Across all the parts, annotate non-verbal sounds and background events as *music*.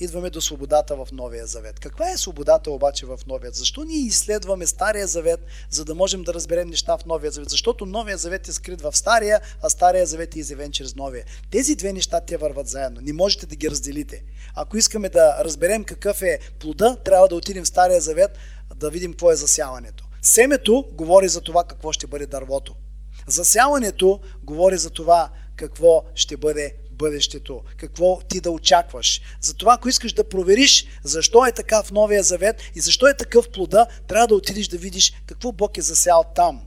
идваме до свободата в Новия Завет. Каква е свободата обаче в Новия? Защо ние изследваме Стария Завет, за да можем да разберем неща в Новия Завет? Защото Новия Завет е скрит в Стария, а Стария Завет е изявен чрез Новия. Тези две неща те върват заедно. Не можете да ги разделите. Ако искаме да разберем какъв е плода, трябва да отидем в Стария Завет, да видим какво е засяването. Семето говори за това какво ще бъде дървото. Засяването говори за това какво ще бъде бъдещето, какво ти да очакваш. Затова, ако искаш да провериш защо е така в Новия Завет и защо е такъв плода, трябва да отидеш да видиш какво Бог е засял там.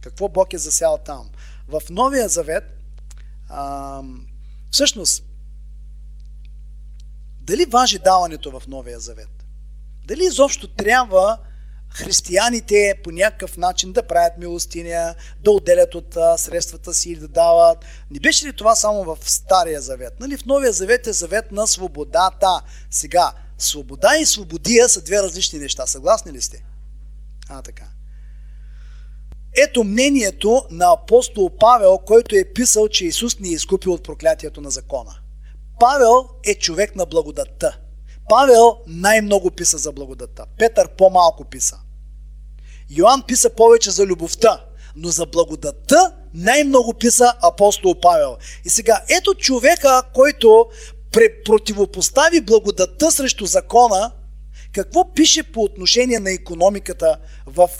Какво Бог е засял там. В Новия Завет, а, всъщност, дали важи даването в Новия Завет? Дали изобщо трябва християните по някакъв начин да правят милостиня, да отделят от средствата си или да дават. Не беше ли това само в Стария завет? Нали? В Новия завет е завет на свободата. Сега, свобода и свободия са две различни неща. Съгласни ли сте? А, така. Ето мнението на апостол Павел, който е писал, че Исус ни е изкупил от проклятието на закона. Павел е човек на благодатта. Павел най-много писа за благодата. Петър по-малко писа. Йоанн писа повече за любовта, но за благодата най-много писа апостол Павел. И сега, ето човека, който противопостави благодата срещу закона, какво пише по отношение на економиката в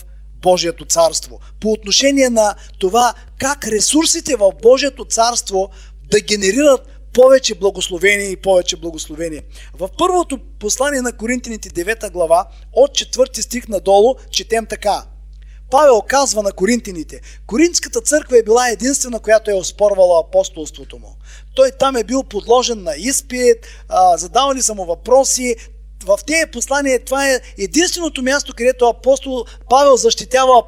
Божието царство? По отношение на това как ресурсите в Божието царство да генерират повече благословение и повече благословение. В първото послание на Коринтините 9 глава, от 4 стих надолу, четем така. Павел казва на коринтините, Коринтската църква е била единствена, която е оспорвала апостолството му. Той там е бил подложен на изпит, задавали са му въпроси, в тези послания това е единственото място, където апостол Павел защитява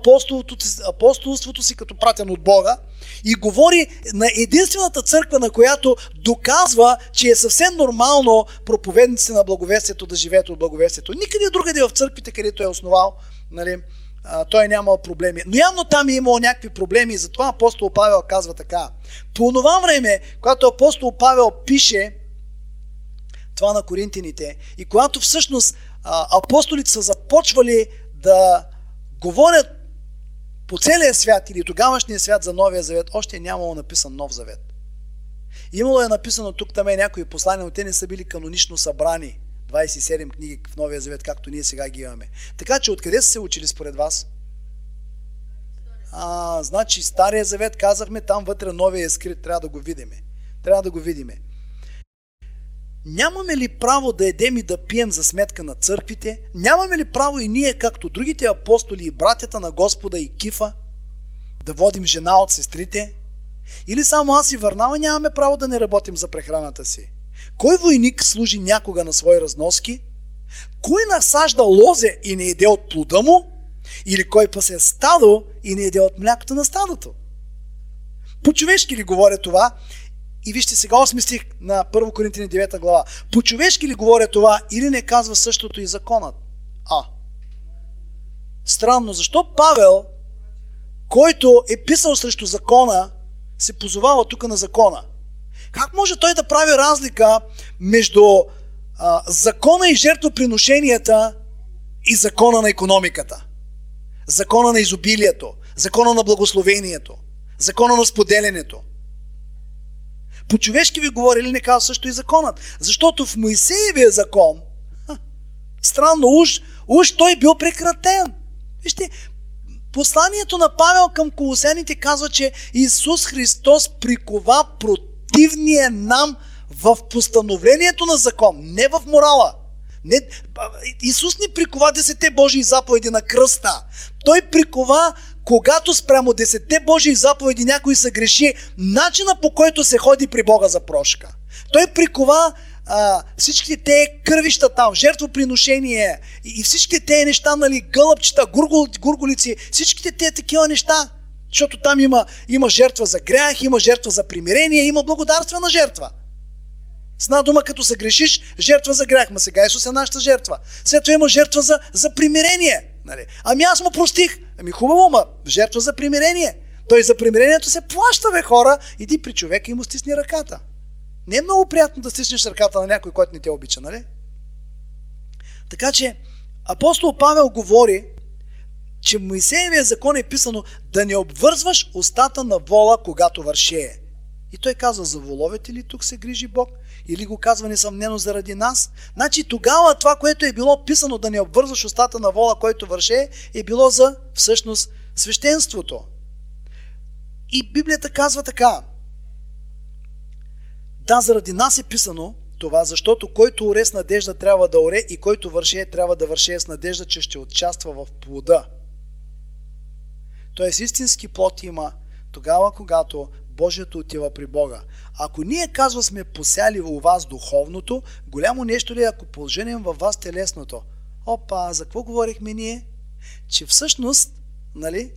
апостолството, си като пратен от Бога и говори на единствената църква, на която доказва, че е съвсем нормално проповедниците на благовестието да живеят от благовестието. Никъде другаде в църквите, където е основал, нали, той е нямал проблеми. Но явно там е имал някакви проблеми и затова апостол Павел казва така. По това време, когато апостол Павел пише това на коринтините и когато всъщност апостолите са започвали да говорят по целия свят или тогавашния свят за Новия Завет, още е нямало написан Нов Завет. Имало е написано тук там е някои послания, но те не са били канонично събрани. 27 книги в Новия Завет, както ние сега ги имаме. Така че откъде са се учили според вас? А, значи Стария Завет, казахме, там вътре новия е скрит, трябва да го видиме. Трябва да го видиме. Нямаме ли право да едем и да пием за сметка на църквите? Нямаме ли право и ние, както другите апостоли и братята на Господа и Кифа, да водим жена от сестрите? Или само аз и Върнава нямаме право да не работим за прехраната си? Кой войник служи някога на свои разноски? Кой насажда лозе и не еде от плода му? Или кой пасе стадо и не еде от млякото на стадото? По-човешки ли говоря това? И вижте сега 8 стих на 1 Коринтини 9 глава. По-човешки ли говоря това или не казва същото и законът? А. Странно, защо Павел, който е писал срещу закона, се позовава тук на закона? Как може той да прави разлика между а, закона и жертвоприношенията и закона на економиката? Закона на изобилието, закона на благословението, закона на споделянето. По-човешки ви говори ли не казва също и законът? Защото в Моисеевия закон, странно, уж, уж той бил прекратен. Вижте, посланието на Павел към колосените казва, че Исус Христос прикова против противния нам в постановлението на закон, не в морала. Не, Исус ни прикова десете Божии заповеди на кръста. Той прикова, когато спрямо десете Божии заповеди някой се греши, начина по който се ходи при Бога за прошка. Той прикова а, всичките те кървища там, жертвоприношение и, и всичките те неща, нали, гълъбчета, гургул, гурголици, всичките те такива неща – защото там има, има жертва за грях, има жертва за примирение, има благодарствена жертва. С една дума, като се грешиш, жертва за грях. Ма сега Исус е нашата жертва. След това има жертва за, за примирение. Нали? Ами аз му простих. Ами хубаво, ма жертва за примирение. Той за примирението се плаща, бе, хора. Иди при човека и му стисни ръката. Не е много приятно да стиснеш ръката на някой, който не те обича, нали? Така че апостол Павел говори, че Моисеевия закон е писано да не обвързваш устата на вола, когато вършее. И той казва, за воловете ли тук се грижи Бог? Или го казва несъмнено заради нас? Значи тогава това, което е било писано да не обвързваш устата на вола, който върше, е било за всъщност свещенството. И Библията казва така. Да, заради нас е писано това, защото който оре с надежда трябва да оре и който върше трябва да върше с надежда, че ще участва в плода. Тоест истински плод има тогава, когато Божието отива при Бога. Ако ние, казва, сме посяли у вас духовното, голямо нещо ли е, ако поженем във вас телесното? Опа, за какво говорихме ние? Че всъщност, нали,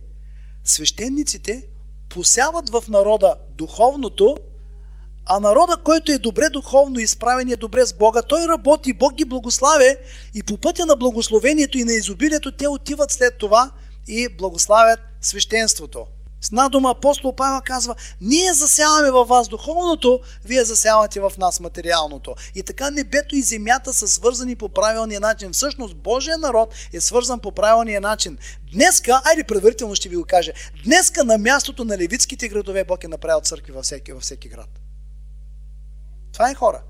свещениците посяват в народа духовното, а народа, който е добре духовно изправен е добре с Бога, той работи, Бог ги благославя и по пътя на благословението и на изобилието те отиват след това и благославят свещенството. С една дума апостол Павел казва, ние засяваме във вас духовното, вие засявате в нас материалното. И така небето и земята са свързани по правилния начин. Всъщност Божия народ е свързан по правилния начин. Днеска, айде предварително ще ви го кажа, днеска на мястото на левитските градове Бог е направил църкви във всеки, във всеки град. Това е хора.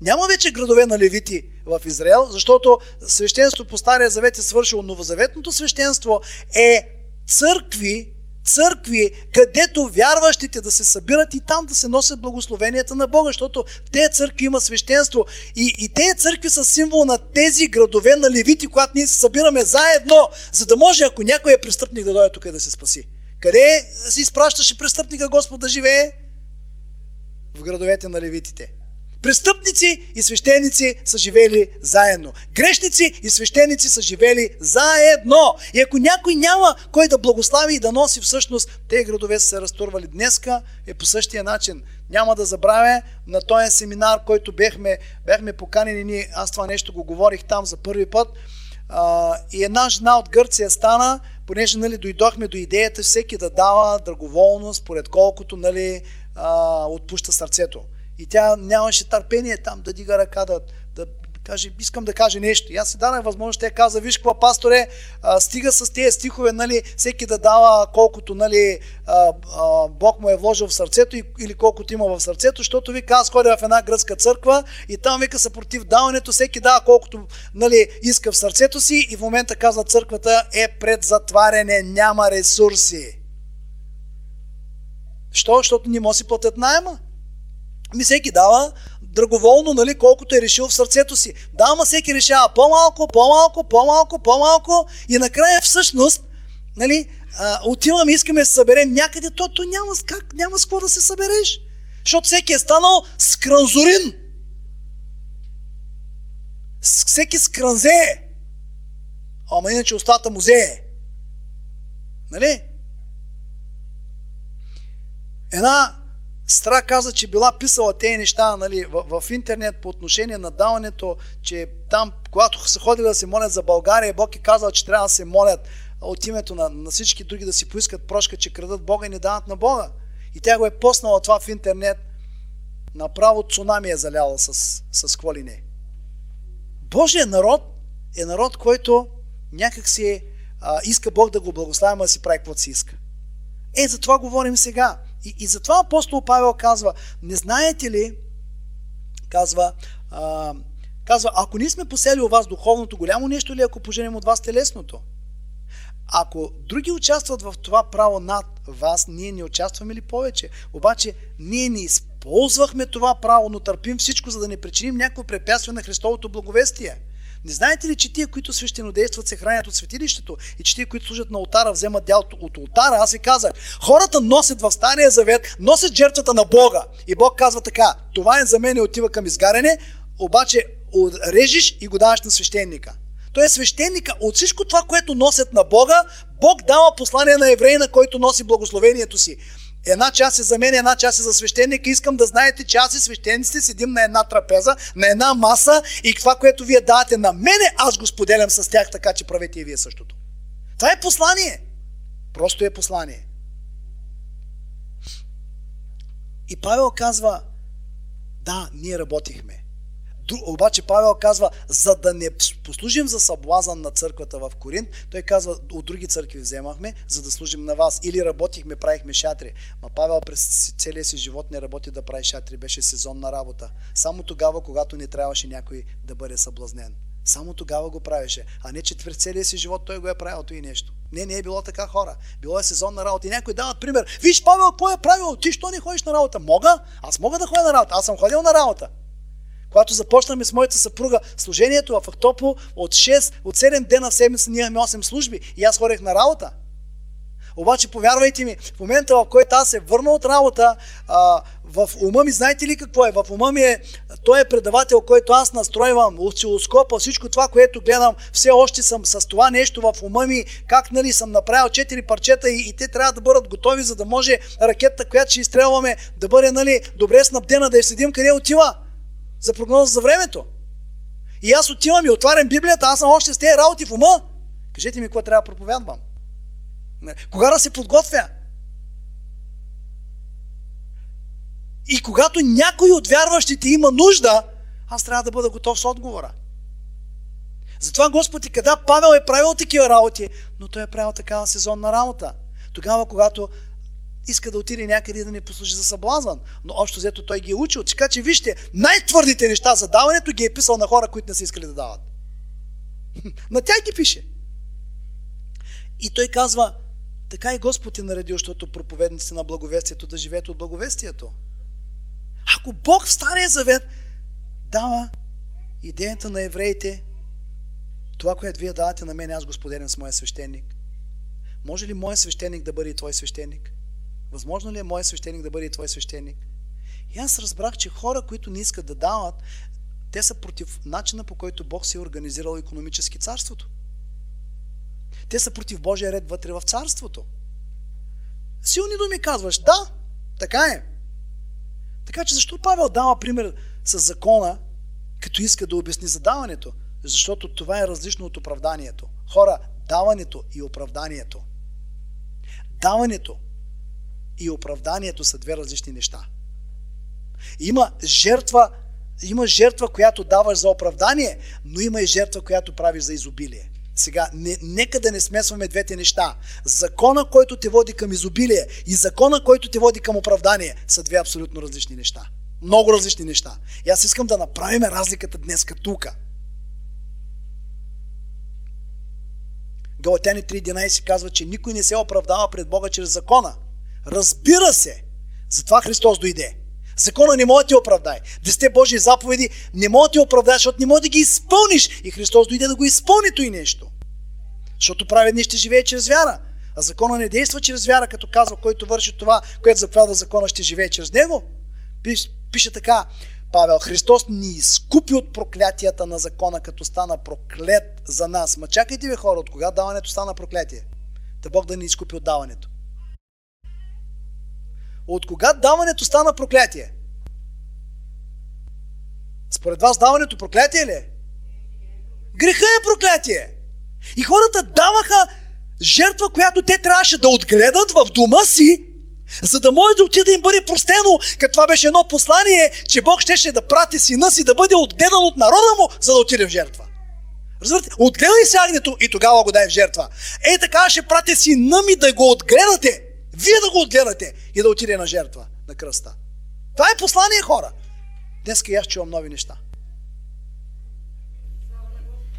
Няма вече градове на левити в Израел, защото свещенство по Стария завет е свършило. Новозаветното свещенство е църкви, църкви, където вярващите да се събират и там да се носят благословенията на Бога, защото в тези църкви има свещенство. И, и тези църкви са символ на тези градове на левити, когато ние се събираме заедно, за да може, ако някой е престъпник, да дойде тук и да се спаси. Къде си изпращаше престъпника Господ да живее? В градовете на левитите. Престъпници и свещеници са живели заедно. Грешници и свещеници са живели заедно. И ако някой няма кой да благослави и да носи всъщност, те градове са се разтурвали. Днеска е по същия начин. Няма да забравя на този семинар, който бехме, бехме поканени ние, аз това нещо го говорих там за първи път. И една жена от Гърция стана, понеже нали, дойдохме до идеята всеки да дава драговолност, според колкото нали, отпуща сърцето. И тя нямаше търпение там да дига ръка, да, да каже, искам да кажа нещо. И аз си дадах възможност, тя каза, виж какво, пасторе, стига с тези стихове, нали, всеки да дава колкото, нали, Бог му е вложил в сърцето или колкото има в сърцето, защото вика, аз ходя в една гръцка църква и там вика са против даването, всеки дава колкото, нали, иска в сърцето си и в момента казва църквата е пред затваряне, няма ресурси. Що? Защото не може си платят найема. Ми всеки дава драговолно, нали, колкото е решил в сърцето си. Да, ама всеки решава по-малко, по-малко, по-малко, по-малко и накрая всъщност, нали, а, отиваме, искаме да се съберем някъде, то, то няма, как, няма с какво да се събереш. Защото всеки е станал скранзорин. Всеки скранзе. Ама иначе устата му зее. Нали? Една Стра каза, че била писала тези неща нали, в, в интернет по отношение на даването, че там, когато са ходили да се молят за България, Бог е казал, че трябва да се молят от името на, на всички други да си поискат прошка, че крадат Бога и не дават на Бога. И тя го е поснала това в интернет. Направо цунами е заляла с, с какво ли не. Божия народ е народ, който някак си а, иска Бог да го благославя, да си прави каквото си иска. Е, за това говорим сега. И, и затова апостол Павел казва, не знаете ли, казва, а, казва, ако ние сме посели у вас духовното, голямо нещо ли, ако поженем от вас телесното? Ако други участват в това право над вас, ние не участваме ли повече? Обаче ние не използвахме това право, но търпим всичко, за да не причиним някакво препятствие на Христовото благовестие. Не знаете ли, че тия, които свещенодействат, се хранят от светилището и че тия, които служат на алтара, вземат дял от алтара? Аз ви казах, хората носят в Стария Завет, носят жертвата на Бога. И Бог казва така, това е за мен и отива към изгаряне, обаче режиш и го даваш на свещеника. Той е свещеника от всичко това, което носят на Бога, Бог дава послание на евреина, който носи благословението си. Една част е за мен, една част е за свещеника. Искам да знаете, че аз и свещениците седим на една трапеза, на една маса и това, което вие давате на мене, аз го споделям с тях, така че правете и вие същото. Това е послание. Просто е послание. И Павел казва, Да, ние работихме. Обаче Павел казва, за да не послужим за съблазън на църквата в Коринт, той казва, от други църкви вземахме, за да служим на вас. Или работихме, правихме шатри. Ма Павел през целия си живот не работи да прави шатри, беше сезонна работа. Само тогава, когато не трябваше някой да бъде съблазнен. Само тогава го правеше. А не, че твърд целия си живот той го е правил и нещо. Не, не е било така хора. Било е сезонна работа. И някой дават пример. Виж, Павел, какво е правил? Ти що не ходиш на работа? Мога? Аз мога да ходя на работа. Аз съм ходил на работа. Когато започнахме с моята съпруга служението в Ахтопо, от 6, от 7 дена в седмица ние имаме 8 служби и аз ходех на работа. Обаче, повярвайте ми, в момента, в който аз се върна от работа, а, в ума ми, знаете ли какво е? В ума ми е, той е предавател, който аз настройвам, осцилоскопа, всичко това, което гледам, все още съм с това нещо в ума ми, как нали съм направил четири парчета и, и те трябва да бъдат готови, за да може ракетата, която ще изстрелваме, да бъде нали, добре снабдена, да я следим къде отива за прогноза за времето. И аз отивам и отварям Библията, аз съм още с тези работи в ума. Кажете ми, какво трябва да проповядвам. Кога да се подготвя? И когато някой от вярващите има нужда, аз трябва да бъда готов с отговора. Затова Господ и къда Павел е правил такива работи, но той е правил такава сезонна работа. Тогава, когато иска да отиде някъде и да не послужи за съблазван. Но общо взето той ги е учил. Така че вижте, най-твърдите неща за даването ги е писал на хора, които не са искали да дават. *laughs* на тях ги пише. И той казва, така и Господ е наредил, защото проповедници на благовестието да живеят от благовестието. Ако Бог в Стария Завет дава идеята на евреите, това, което вие давате на мен, аз господен с моя свещеник, може ли моят свещеник да бъде и твой свещеник? Възможно ли е моят свещеник да бъде и твой свещеник? И аз разбрах, че хора, които не искат да дават, те са против начина по който Бог си е организирал економически царството. Те са против Божия ред вътре в царството. Силни думи казваш, да, така е. Така че защо Павел дава пример с закона, като иска да обясни задаването? Защото това е различно от оправданието. Хора, даването и оправданието. Даването и оправданието са две различни неща. Има жертва, има жертва, която даваш за оправдание, но има и жертва, която правиш за изобилие. Сега, не, нека да не смесваме двете неща. Закона, който те води към изобилие и закона, който те води към оправдание, са две абсолютно различни неща. Много различни неща. И аз искам да направим разликата днес тук. Галатяни 3.11 казва, че никой не се оправдава пред Бога чрез закона, Разбира се. Затова Христос дойде. Закона не може да ти оправдай. Десте Божии заповеди не може да ти оправдай, защото не може да ги изпълниш. И Христос дойде да го изпълни и нещо. Защото праведни ще живее чрез вяра. А закона не действа чрез вяра, като казва, който върши това, което заповяда закона, ще живее чрез него. Пише, така, Павел, Христос ни изкупи от проклятията на закона, като стана проклет за нас. Ма чакайте ви хора, от кога даването стана проклятие? Да Бог да ни изкупи от даването. От кога даването стана проклятие? Според вас даването проклятие ли е? Греха е проклятие. И хората даваха жертва, която те трябваше да отгледат в дома си, за да може да отиде да им бъде простено, като това беше едно послание, че Бог щеше да прати сина си да бъде отгледан от народа му, за да отиде в жертва. Разбирате? Отгледай се агнето и тогава го дай в жертва. Е, така ще прати сина ми да го отгледате, вие да го отгледате и да отиде на жертва на кръста. Това е послание, хора. Днеска и аз чувам нови неща.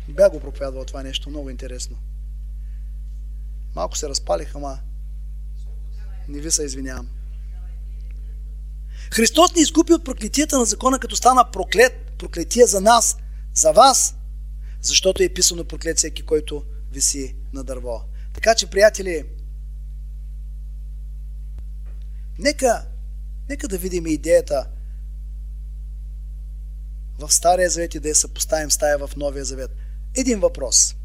Бях го проповядвал това нещо, много интересно. Малко се разпалих, ама не ви се извинявам. Христос ни изкупи от проклетията на закона, като стана проклет, проклетия за нас, за вас, защото е писано проклет всеки, който виси на дърво. Така че, приятели, Нека, нека да видим идеята в Стария Завет и да я съпоставим с тая в Новия Завет. Един въпрос.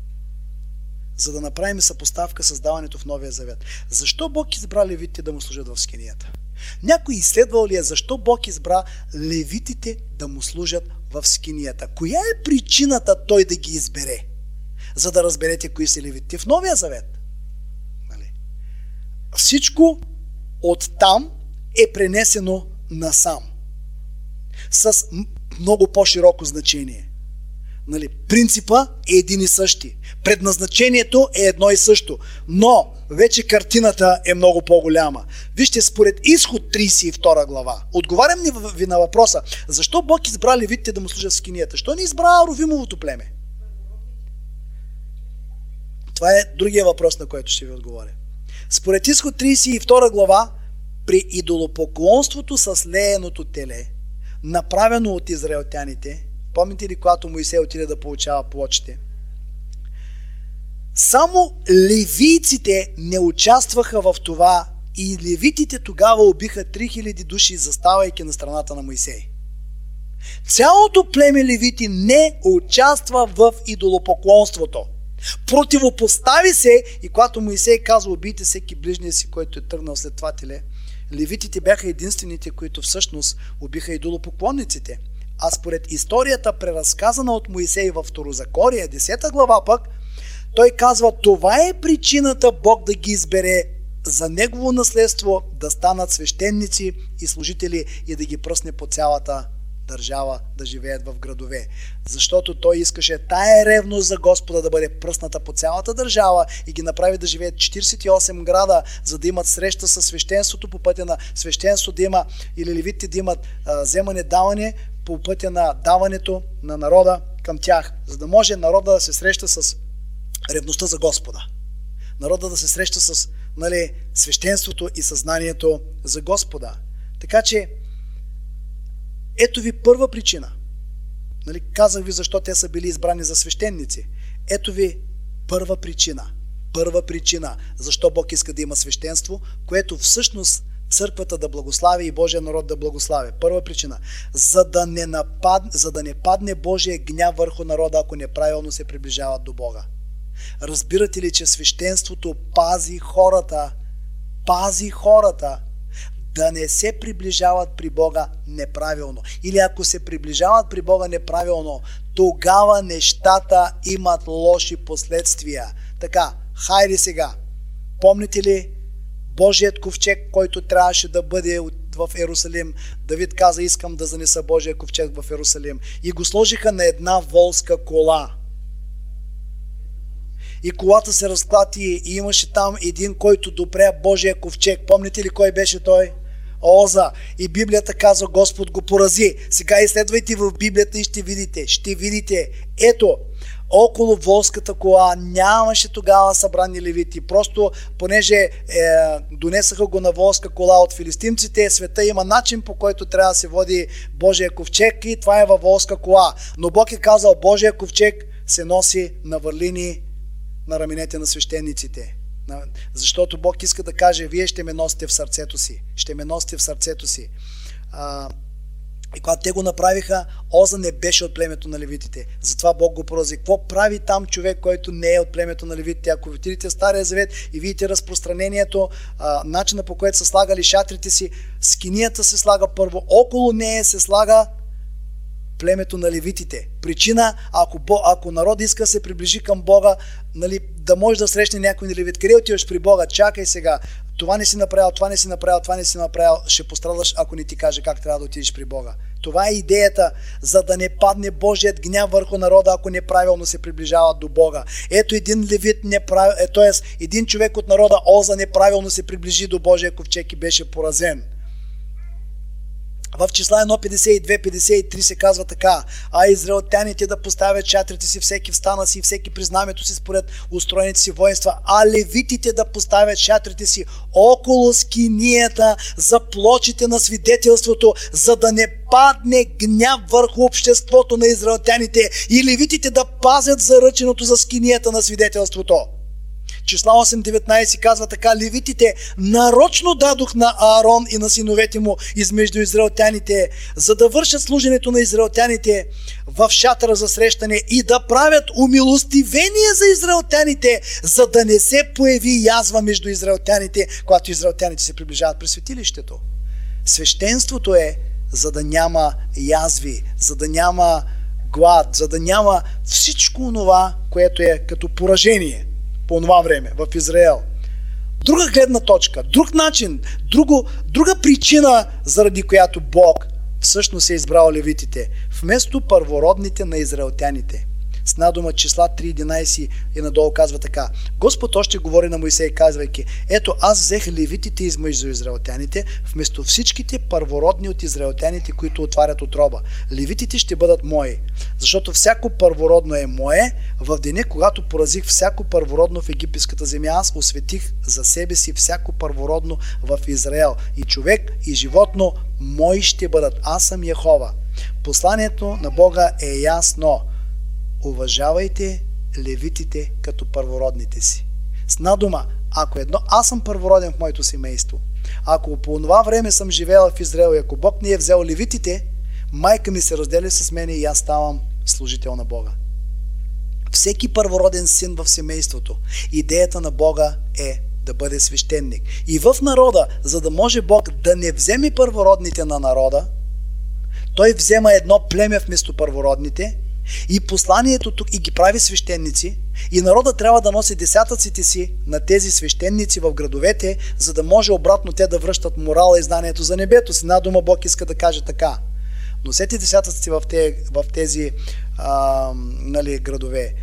За да направим съпоставка с даването в Новия Завет. Защо Бог избра левитите да му служат в скинията? Някой изследвал ли е защо Бог избра левитите да му служат в скинията? Коя е причината той да ги избере? За да разберете кои са левитите в Новия Завет. Нали? Всичко от там е пренесено насам. с много по-широко значение. Нали, принципа е един и същи. Предназначението е едно и също. Но вече картината е много по-голяма. Вижте, според изход 32 глава, отговарям ви на въпроса, защо Бог избра левитите да му служат в скинията? Защо не избра Ровимовото племе? Това е другия въпрос, на който ще ви отговоря. Според изход 32 глава, при идолопоклонството с лееното теле, направено от израелтяните, помните ли, когато Моисей отиде да получава плочите? Само левийците не участваха в това и левитите тогава убиха 3000 души, заставайки на страната на Моисей. Цялото племе левити не участва в идолопоклонството. Противопостави се и когато Моисей казва убийте всеки ближния си, който е тръгнал след това теле, левитите бяха единствените, които всъщност убиха идолопоклонниците. А според историята, преразказана от Моисей във Второзакорие, 10 глава пък, той казва, това е причината Бог да ги избере за негово наследство, да станат свещеници и служители и да ги пръсне по цялата държава да живеят в градове. Защото той искаше тая ревност за Господа да бъде пръсната по цялата държава и ги направи да живеят 48 града, за да имат среща с свещенството по пътя на свещенство да има или левитите да имат а, вземане, даване по пътя на даването на народа към тях, за да може народа да се среща с ревността за Господа. Народа да се среща с нали, свещенството и съзнанието за Господа. Така че, ето ви първа причина. Нали, казах ви защо те са били избрани за свещеници. Ето ви първа причина. Първа причина, защо Бог иска да има свещенство, което всъщност църквата да благослави и Божия народ да благослави. Първа причина. За да не, напад, за да не падне Божия гняв върху народа, ако неправилно се приближават до Бога. Разбирате ли, че свещенството пази хората, пази хората да не се приближават при Бога неправилно. Или ако се приближават при Бога неправилно, тогава нещата имат лоши последствия. Така, хайде сега. Помните ли Божият ковчег, който трябваше да бъде в Ерусалим? Давид каза, искам да занеса Божия ковчег в Ерусалим. И го сложиха на една волска кола и колата се разклати и имаше там един, който допря Божия ковчег. Помните ли кой беше той? Оза. И Библията казва, Господ го порази. Сега изследвайте в Библията и ще видите. Ще видите. Ето, около волската кола нямаше тогава събрани левити. Просто, понеже е, донесаха го на волска кола от филистимците, света има начин по който трябва да се води Божия ковчег и това е във волска кола. Но Бог е казал, Божия ковчег се носи на върлини на раменете на свещениците. Защото Бог иска да каже, вие ще ме носите в сърцето си. Ще ме носите в сърцето си. А, и когато те го направиха, Оза не беше от племето на левитите. Затова Бог го порази. Какво прави там човек, който не е от племето на левитите? Ако отидете в Стария Завет и видите разпространението, а, начина по който са слагали шатрите си, скинията се слага първо, около нея се слага племето на левитите. Причина, ако, ако народ иска да се приближи към Бога, нали, да може да срещне някой левит. Къде отиваш при Бога? Чакай сега. Това не си направил, това не си направил, това не си направил. Ще пострадаш, ако не ти каже как трябва да отидеш при Бога. Това е идеята, за да не падне Божият гняв върху народа, ако неправилно се приближават до Бога. Ето един левит, неправ... е, т.е. един човек от народа Оза неправилно се приближи до Божия ковчег и беше поразен. В числа 1.52-53 се казва така, а израелтяните да поставят шатрите си всеки в стана си, всеки при знамето си според устроените си воинства, а левитите да поставят шатрите си около скинията за плочите на свидетелството, за да не падне гняв върху обществото на израелтяните и левитите да пазят заръченото за скинията на свидетелството числа 8.19 казва така, левитите нарочно дадох на Аарон и на синовете му измежду израелтяните, за да вършат служенето на израелтяните в шатъра за срещане и да правят умилостивение за израелтяните, за да не се появи язва между израелтяните, когато израелтяните се приближават при светилището. Свещенството е за да няма язви, за да няма глад, за да няма всичко това, което е като поражение по това време в Израел. Друга гледна точка, друг начин, друго, друга причина, заради която Бог всъщност е избрал левитите, вместо първородните на израелтяните. С надума числа 3.11 и надолу казва така. Господ още говори на Моисей, казвайки, ето аз взех левитите измъжду израелтяните, вместо всичките първородни от израелтяните, които отварят отроба. Левитите ще бъдат мои, защото всяко първородно е мое. В деня, когато поразих всяко първородно в египетската земя, аз осветих за себе си всяко първородно в Израел. И човек, и животно мои ще бъдат. Аз съм Яхова. Посланието на Бога е ясно уважавайте левитите като първородните си. С надума, ако едно, аз съм първороден в моето семейство, ако по това време съм живела в Израел и ако Бог не е взел левитите, майка ми се разделя с мене и аз ставам служител на Бога. Всеки първороден син в семейството, идеята на Бога е да бъде свещеник. И в народа, за да може Бог да не вземе първородните на народа, той взема едно племе вместо първородните и посланието тук и ги прави свещеници. И народа трябва да носи десятъците си на тези свещеници в градовете, за да може обратно те да връщат морала и знанието за небето. С една дума Бог иска да каже така. Носете десятъците в, те, в тези а, нали, градове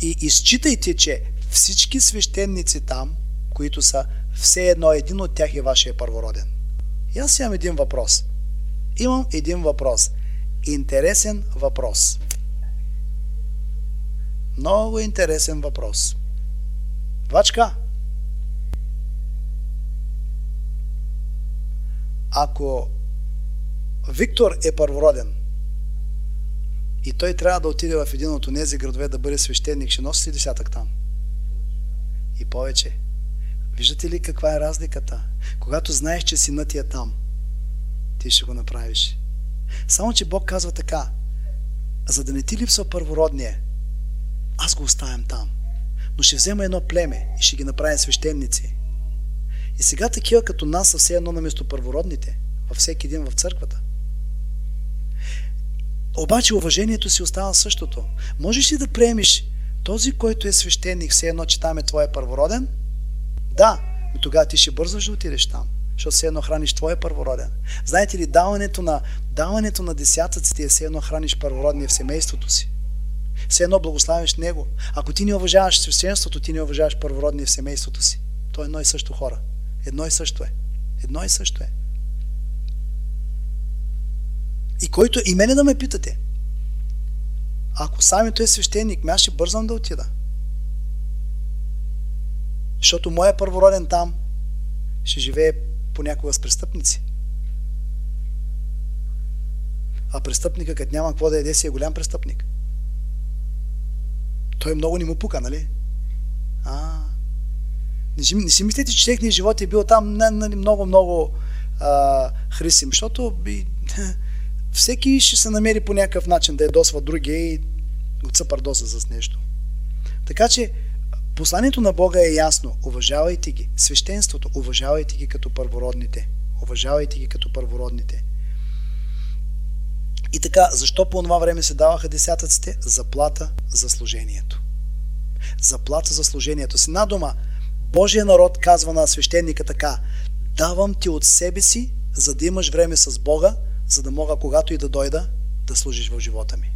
и изчитайте, че всички свещеници там, които са все едно, един от тях е вашия първороден. И аз имам един въпрос. Имам един въпрос. Интересен въпрос. Много интересен въпрос. Вачка, ако Виктор е първороден и той трябва да отиде в един от тези градове да бъде свещеник, ще носи ли десятък там? И повече. Виждате ли каква е разликата? Когато знаеш, че синът ти е там, ти ще го направиш. Само, че Бог казва така, за да не ти липсва първородния, аз го оставям там. Но ще взема едно племе и ще ги направя свещеници. И сега такива като нас са все едно на место първородните, във всеки един в църквата. Обаче уважението си остава същото. Можеш ли да приемеш този, който е свещеник, все едно, че там е твоя първороден? Да, но тогава ти ще бързаш да отидеш там, защото все едно храниш твоя първороден. Знаете ли, даването на, даването на десятъците е все едно храниш първородния в семейството си. Все едно благославяш Него. Ако ти не уважаваш свещенството, ти не уважаваш първородния в семейството си. То е едно и също хора. Едно и също е. Едно и също е. И който и мене да ме питате, ако сами той е свещеник, аз ще бързам да отида. Защото моя първороден там ще живее понякога с престъпници. А престъпника, като няма какво да яде, си е голям престъпник. Той много не му пука, нали? А, не си, не си мислите, че техният живот е бил там нали, много, много а, хрисим, защото би, *laughs* всеки ще се намери по някакъв начин да ядосва другия и го цъпардоса с нещо. Така че посланието на Бога е ясно. Уважавайте ги. Свещенството, уважавайте ги като първородните. Уважавайте ги като първородните. И така, защо по това време се даваха десятъците? Заплата за служението. Заплата за служението. С една дума, Божия народ казва на свещеника така, давам ти от себе си, за да имаш време с Бога, за да мога, когато и да дойда, да служиш в живота ми.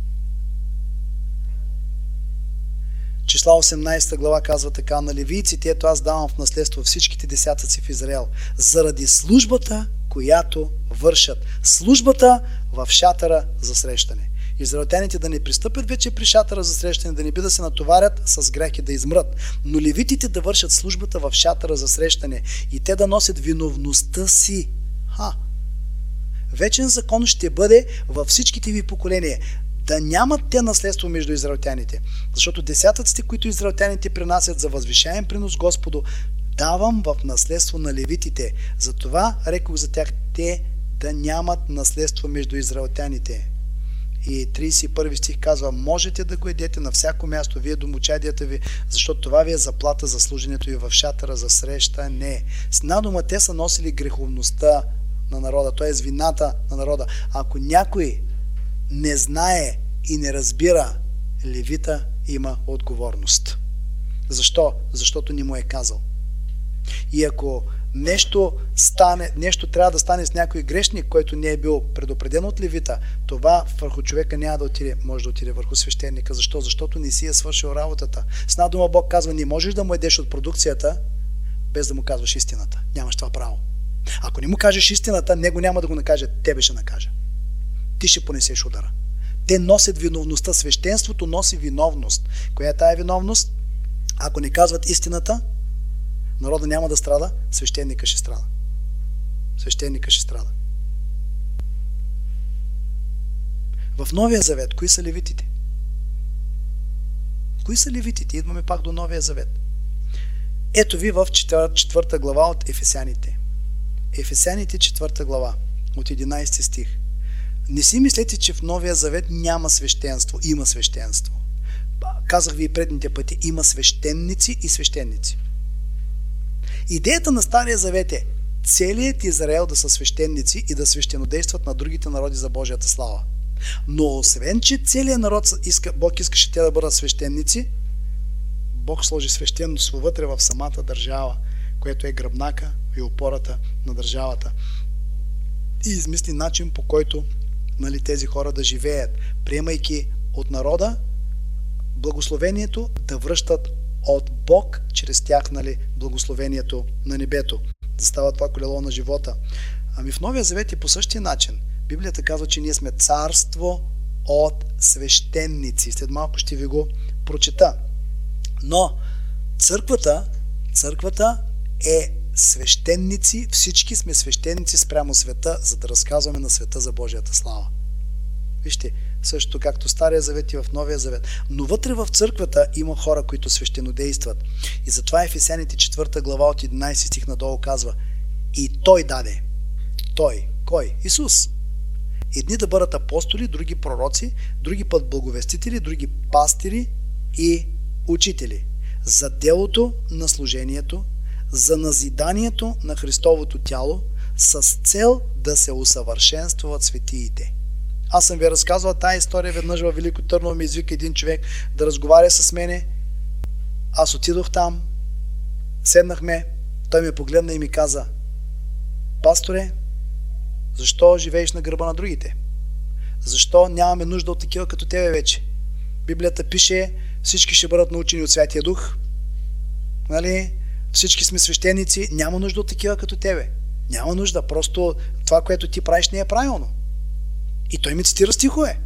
Числа 18 глава казва така, на левийците, ето аз давам в наследство всичките десятъци в Израел, заради службата, която вършат. Службата в шатъра за срещане. Израелтяните да не пристъпят вече при шатъра за срещане, да не би да се натоварят с грехи да измрат, но левитите да вършат службата в шатъра за срещане и те да носят виновността си. Ха! Вечен закон ще бъде във всичките ви поколения. Да нямат те наследство между израелтяните. Защото десятъците, които израелтяните принасят за възвишаем принос Господу, давам в наследство на левитите. Затова рекох за тях, те да нямат наследство между израелтяните. И 31 стих казва, можете да го едете на всяко място, вие домочадията ви, защото това ви е заплата за служенето ви в шатъра за среща. Не. С надума те са носили греховността на народа, т.е. вината на народа. Ако някой не знае и не разбира, левита има отговорност. Защо? Защото ни му е казал. И ако нещо, стане, нещо трябва да стане с някой грешник, който не е бил предупреден от левита, това върху човека няма да отиде, може да отиде върху свещеника. Защо? Защото не си е свършил работата. С една дума Бог казва, не можеш да му едеш от продукцията, без да му казваш истината. Нямаш това право. Ако не му кажеш истината, него няма да го накаже, тебе ще накаже. Ти ще понесеш удара. Те носят виновността. Свещенството носи виновност. Коя е тая виновност? Ако не казват истината, народа няма да страда, свещеника ще страда. Свещеника ще страда. В Новия Завет, кои са левитите? Кои са левитите? Идваме пак до Новия Завет. Ето ви в четвърта глава от Ефесяните. Ефесяните четвърта глава от 11 стих. Не си мислете, че в Новия Завет няма свещенство. Има свещенство. Казах ви и предните пъти. Има свещеници и свещеници. Идеята на Стария Завет е целият Израел да са свещеници и да свещенодействат на другите народи за Божията слава. Но освен, че целият народ иска, Бог искаше те да бъдат свещеници, Бог сложи свещеност вътре в самата държава, което е гръбнака и опората на държавата. И измисли начин по който нали, тези хора да живеят, приемайки от народа благословението да връщат от Бог чрез тях нали, благословението на небето. Да става това колело на живота. Ами в Новия Завет е по същия начин. Библията казва, че ние сме царство от свещеници. След малко ще ви го прочета. Но църквата, църквата е свещеници, всички сме свещеници спрямо света, за да разказваме на света за Божията слава. Вижте, също както Стария завет и в Новия завет. Но вътре в църквата има хора, които свещенодействат. И затова Ефесяните 4 глава от 11 стих надолу казва И Той даде. Той. Кой? Исус. Едни да бъдат апостоли, други пророци, други път благовестители, други пастири и учители. За делото на служението, за назиданието на Христовото тяло, с цел да се усъвършенстват светиите. Аз съм ви разказвал тази история веднъж във Велико Търново ми извика един човек да разговаря с мене. Аз отидох там, седнахме, той ме погледна и ми каза Пасторе, защо живееш на гърба на другите? Защо нямаме нужда от такива като тебе вече? Библията пише, всички ще бъдат научени от Святия Дух. Нали? Всички сме свещеници, няма нужда от такива като тебе. Няма нужда, просто това, което ти правиш не е правилно. И той ми цитира стихове.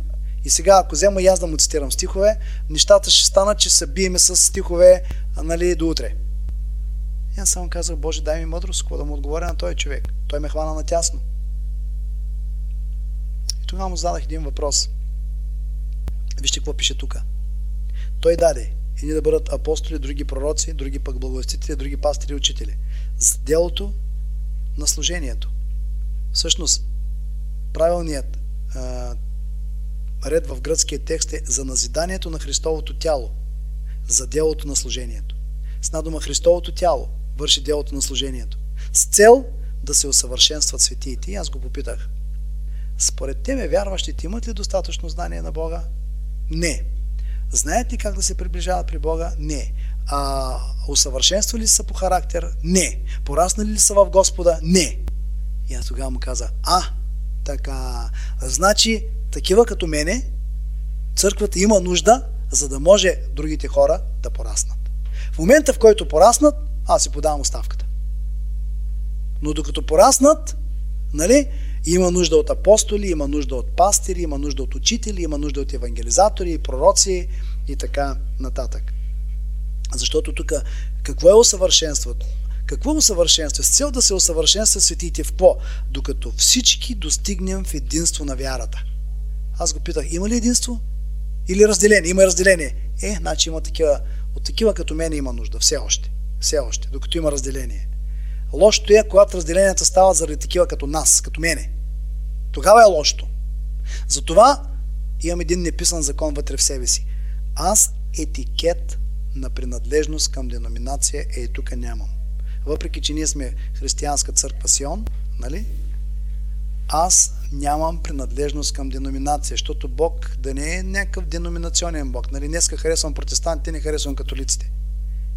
И сега, ако взема и аз да му цитирам стихове, нещата ще станат, че се биеме с стихове нали, до утре. И аз само казах, Боже, дай ми мъдрост, какво да му отговоря на този човек. Той ме хвана на тясно. И тогава му задах един въпрос. Вижте какво пише тук. Той даде едни да бъдат апостоли, други пророци, други пък благовестители, други пастири и учители. С делото на служението. Всъщност, правилният ред в гръцкия текст е за назиданието на Христовото тяло, за делото на служението. С надума Христовото тяло върши делото на служението. С цел да се усъвършенстват светиите. И аз го попитах. Според тебе, вярващите имат ли достатъчно знание на Бога? Не. Знаят ли как да се приближават при Бога? Не. А усъвършенствали ли са по характер? Не. Пораснали ли са в Господа? Не. И аз тогава му каза, а, така, значи, такива като мене, църквата има нужда, за да може другите хора да пораснат. В момента, в който пораснат, аз си подавам оставката. Но докато пораснат, нали, има нужда от апостоли, има нужда от пастири, има нужда от учители, има нужда от евангелизатори, пророци и така нататък. Защото тук какво е усъвършенството? Какво усъвършенство? С цел да се усъвършенства светите в по? Докато всички достигнем в единство на вярата. Аз го питах, има ли единство? Или разделение? Има разделение. Е, значи има такива, от такива като мен има нужда, все още. Все още, докато има разделение. Лошото е, когато разделенията стават заради такива като нас, като мене. Тогава е лошото. Затова имам един неписан закон вътре в себе си. Аз етикет на принадлежност към деноминация е тук нямам въпреки че ние сме християнска църква Сион, нали? аз нямам принадлежност към деноминация, защото Бог да не е някакъв деноминационен Бог. Нали? Днеска харесвам протестантите, не харесвам католиците.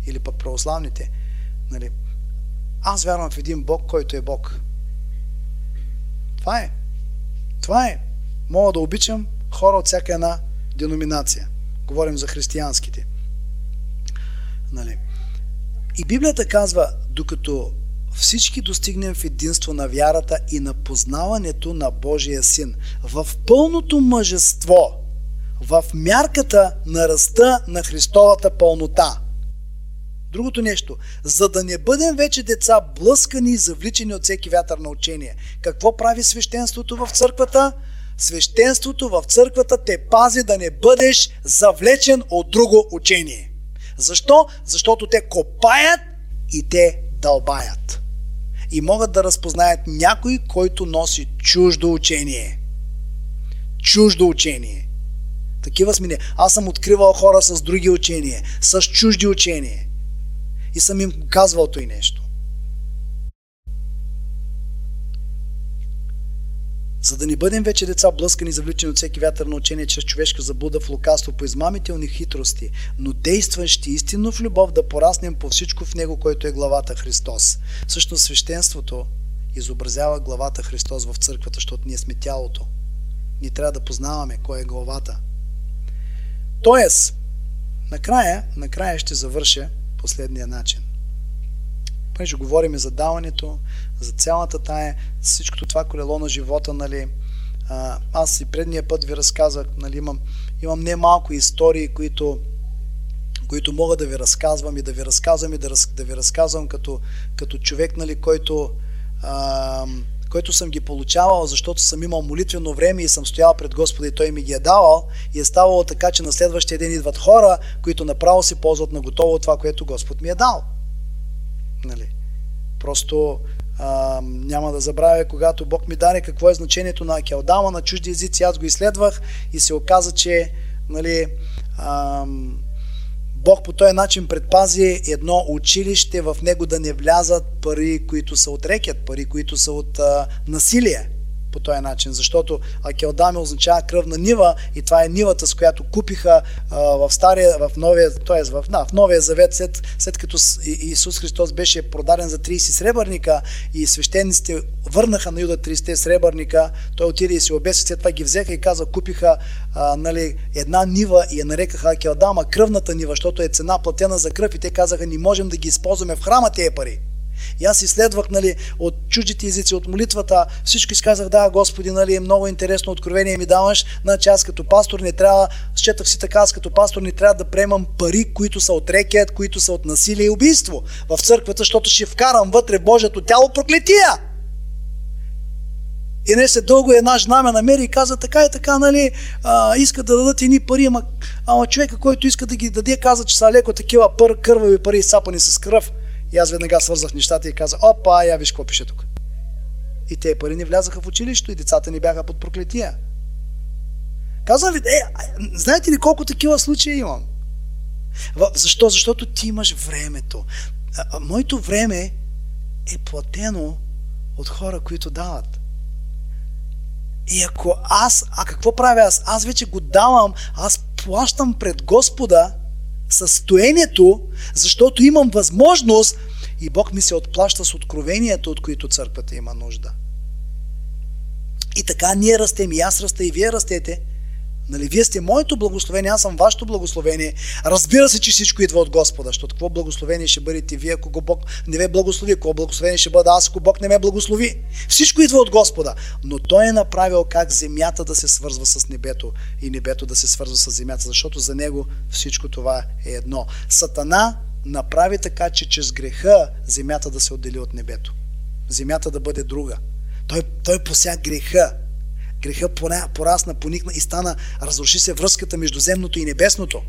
Или пък православните. Нали? Аз вярвам в един Бог, който е Бог. Това е. Това е. Мога да обичам хора от всяка една деноминация. Говорим за християнските. Нали? И Библията казва, докато всички достигнем в единство на вярата и на познаването на Божия Син, в пълното мъжество, в мярката на ръста на Христовата пълнота. Другото нещо, за да не бъдем вече деца блъскани и завличани от всеки вятър на учение. Какво прави свещенството в църквата? Свещенството в църквата те пази да не бъдеш завлечен от друго учение. Защо? Защото те копаят и те дълбаят. И могат да разпознаят някой, който носи чуждо учение. Чуждо учение. Такива сме. Аз съм откривал хора с други учения, с чужди учения. И съм им казвал той нещо. За да не бъдем вече деца блъскани, завличани от всеки вятър на учение чрез човешка заблуда в лукавство по измамителни хитрости, но действащи истинно в любов да пораснем по всичко в Него, който е главата Христос. Всъщност свещенството изобразява главата Христос в църквата, защото ние сме тялото. Ние трябва да познаваме кой е главата. Тоест, накрая, накрая ще завърша последния начин. Понеже говорим за даването, за цялата тая, всичкото това колело на живота, нали, аз и предния път ви разказах, нали, имам, имам не малко истории, които, които мога да ви разказвам и да ви разказвам и да, да ви разказвам като, като човек, нали, който, а, който съм ги получавал, защото съм имал молитвено време и съм стоял пред Господа и Той ми ги е давал и е ставало така, че на следващия ден идват хора, които направо си ползват на готово това, което Господ ми е дал. Нали? Просто а, няма да забравя, когато Бог ми даде какво е значението на Акелдама на чужди езици, аз го изследвах и се оказа, че нали, а, Бог по този начин предпази едно училище в него да не влязат пари, които са от рекет, пари, които са от а, насилие по този начин, защото Акелдаме означава кръвна нива и това е нивата, с която купиха а, в стария, в новия, т.е. В, да, в новия завет, след, след като Исус Христос беше продаден за 30 сребърника и свещениците върнаха на Юда 30 сребърника, той отиде и се обеси, след това ги взеха и каза, купиха а, нали, една нива и я нарекаха Акелдама кръвната нива, защото е цена платена за кръв и те казаха, не можем да ги използваме в храма тези пари. И аз изследвах нали, от чуждите езици, от молитвата, всичко изказах, да, Господи, нали, много интересно откровение ми даваш, значи аз като пастор не трябва, счетах си така, аз като пастор не трябва да приемам пари, които са от рекет, които са от насилие и убийство в църквата, защото ще вкарам вътре Божието тяло проклетия. И не се дълго една жена ме намери и каза така и така, нали, а, иска да дадат едни пари, ама, ама човека, който иска да ги даде, каза, че са леко такива пър, кървави пари, изсапани с кръв. И аз веднага свързах нещата и казах, опа, я виж какво пише тук. И те пари ни влязаха в училището и децата ни бяха под проклетия. Казвам ви, е, знаете ли колко такива случаи имам? Защо? Защото ти имаш времето. Моето време е платено от хора, които дават. И ако аз, а какво правя аз? Аз вече го давам, аз плащам пред Господа състоянието, защото имам възможност и Бог ми се отплаща с откровението, от които църквата има нужда. И така ние растем, и аз расте, и вие растете. Нали, вие сте моето благословение, аз съм вашето благословение. Разбира се, че всичко идва от Господа, защото какво благословение ще бъдете вие, ако Бог не ме благослови, какво благословение ще бъда аз, ако Бог не ме благослови. Всичко идва от Господа, но Той е направил как земята да се свързва с небето и небето да се свързва с земята, защото за Него всичко това е едно. Сатана направи така, че чрез греха земята да се отдели от небето. Земята да бъде друга. Той, той пося греха Греха порасна, поникна и стана, разруши се връзката между земното и небесното.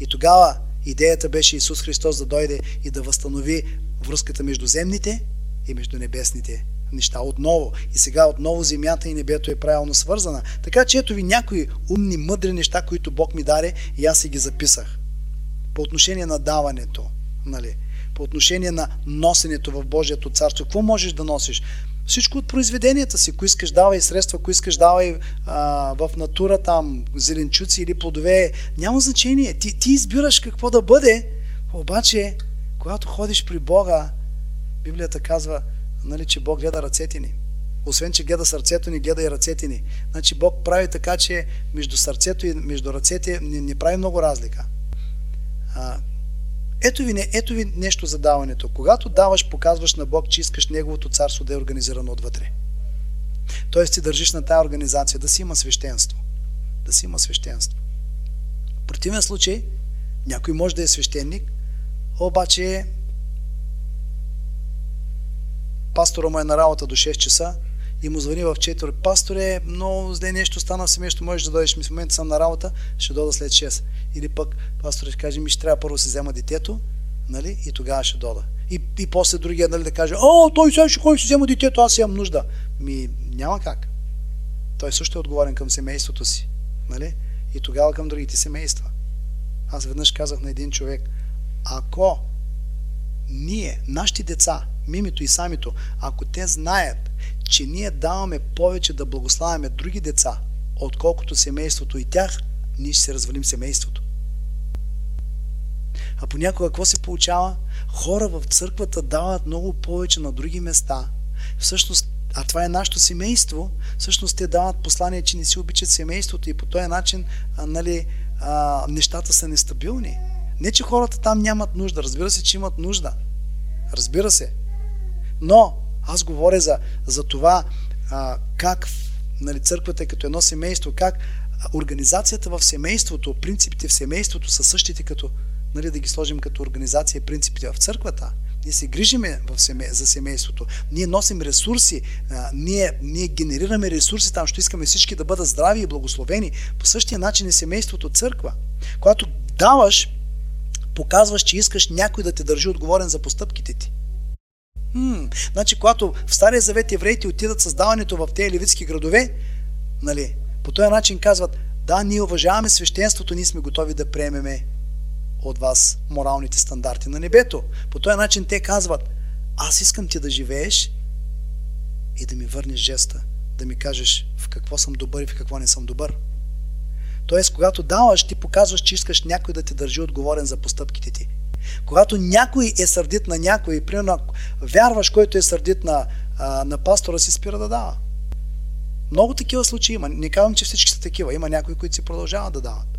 И тогава идеята беше Исус Христос да дойде и да възстанови връзката между земните и между небесните неща отново. И сега отново земята и небето е правилно свързана. Така че ето ви някои умни, мъдри неща, които Бог ми даде и аз си ги записах. По отношение на даването, нали? по отношение на носенето в Божието царство. Какво можеш да носиш? Всичко от произведенията си. Ако искаш, давай средства, ако искаш, давай а, в натура там зеленчуци или плодове. Няма значение. Ти, ти избираш какво да бъде, обаче, когато ходиш при Бога, Библията казва, нали, че Бог гледа ръцете ни. Освен, че гледа сърцето ни, гледа и ръцете ни. Значи Бог прави така, че между сърцето и между ръцете не, не прави много разлика. А, ето ви, ето ви нещо за даването. Когато даваш, показваш на Бог, че искаш Неговото царство да е организирано отвътре. Тоест ти държиш на тази организация да си има свещенство. Да си има свещенство. В противен случай, някой може да е свещеник, обаче пастора му е на работа до 6 часа и му звъни в 4. Пасторе, много зле нещо стана в семейството, можеш да дойдеш. Ми в момента съм на работа, ще дойда след 6. Или пък пастор ще каже, ми ще трябва първо да се взема детето, нали? И тогава ще дода. И, и после другия нали, да каже, о, той сега ще ходи си взема детето, аз имам нужда. Ми, няма как. Той също е отговорен към семейството си. Нали? И тогава към другите семейства. Аз веднъж казах на един човек, ако ние, нашите деца, мимито и самито, ако те знаят, че ние даваме повече да благославяме други деца, отколкото семейството и тях, ние ще се развалим семейството. А понякога какво се получава? Хора в църквата дават много повече на други места. Всъщност, а това е нашето семейство, всъщност те дават послание, че не си обичат семейството и по този начин а, нали, а, нещата са нестабилни. Не, че хората там нямат нужда. Разбира се, че имат нужда. Разбира се. Но аз говоря за, за това а, как нали, църквата е като едно семейство, как организацията в семейството, принципите в семейството са същите като, нали, да ги сложим като организация и принципите в църквата. Ние се грижиме в семей, за семейството. Ние носим ресурси. А, ние, ние генерираме ресурси там, що искаме всички да бъдат здрави и благословени. По същия начин е семейството църква. Когато даваш, показваш, че искаш някой да те държи отговорен за постъпките ти. М-м, значи, когато в Стария Завет евреите отидат създаването в тези левитски градове, нали, по този начин казват, да, ние уважаваме свещенството, ние сме готови да приемеме от вас моралните стандарти на небето. По този начин те казват, аз искам ти да живееш и да ми върнеш жеста, да ми кажеш в какво съм добър и в какво не съм добър. Тоест, когато даваш, ти показваш, че искаш някой да те държи отговорен за постъпките ти. Когато някой е сърдит на някой, примерно вярваш, който е сърдит на, на пастора си, спира да дава. Много такива случаи има. Не казвам, че всички са такива. Има някои, които си продължават да дават.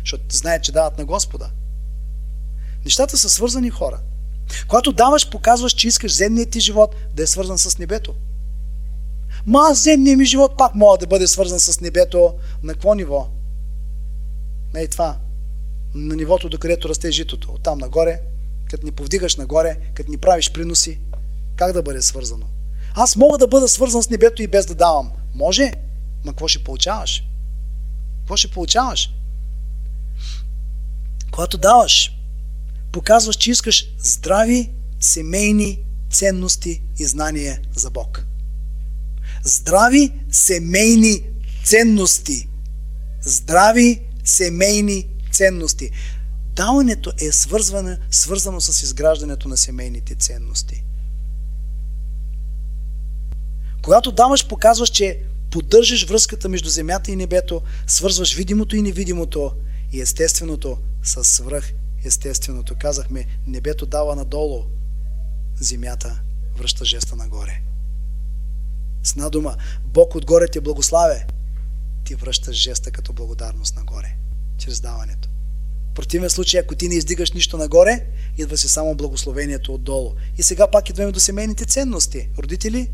Защото знаят, че дават на Господа. Нещата са свързани хора. Когато даваш, показваш, че искаш земният ти живот да е свързан с небето. Ма земният ми живот пак мога да бъде свързан с небето. На какво ниво? Не е това. На нивото, до където расте житото. Оттам нагоре, като ни повдигаш нагоре, като ни правиш приноси, как да бъде свързано? Аз мога да бъда свързан с небето и без да давам. Може, ма какво ще получаваш? Какво ще получаваш? Когато даваш, показваш, че искаш здрави семейни ценности и знания за Бог. Здрави семейни ценности. Здрави семейни ценности. Даването е свързвано, свързано с изграждането на семейните ценности. Когато даваш, показваш, че поддържаш връзката между земята и небето, свързваш видимото и невидимото и естественото с свръх естественото. Казахме, небето дава надолу, земята връща жеста нагоре. С една дума, Бог отгоре те благославя, ти връщаш жеста като благодарност нагоре, чрез даването. В противен случай, ако ти не издигаш нищо нагоре, идва се само благословението отдолу. И сега пак идваме до семейните ценности. Родители,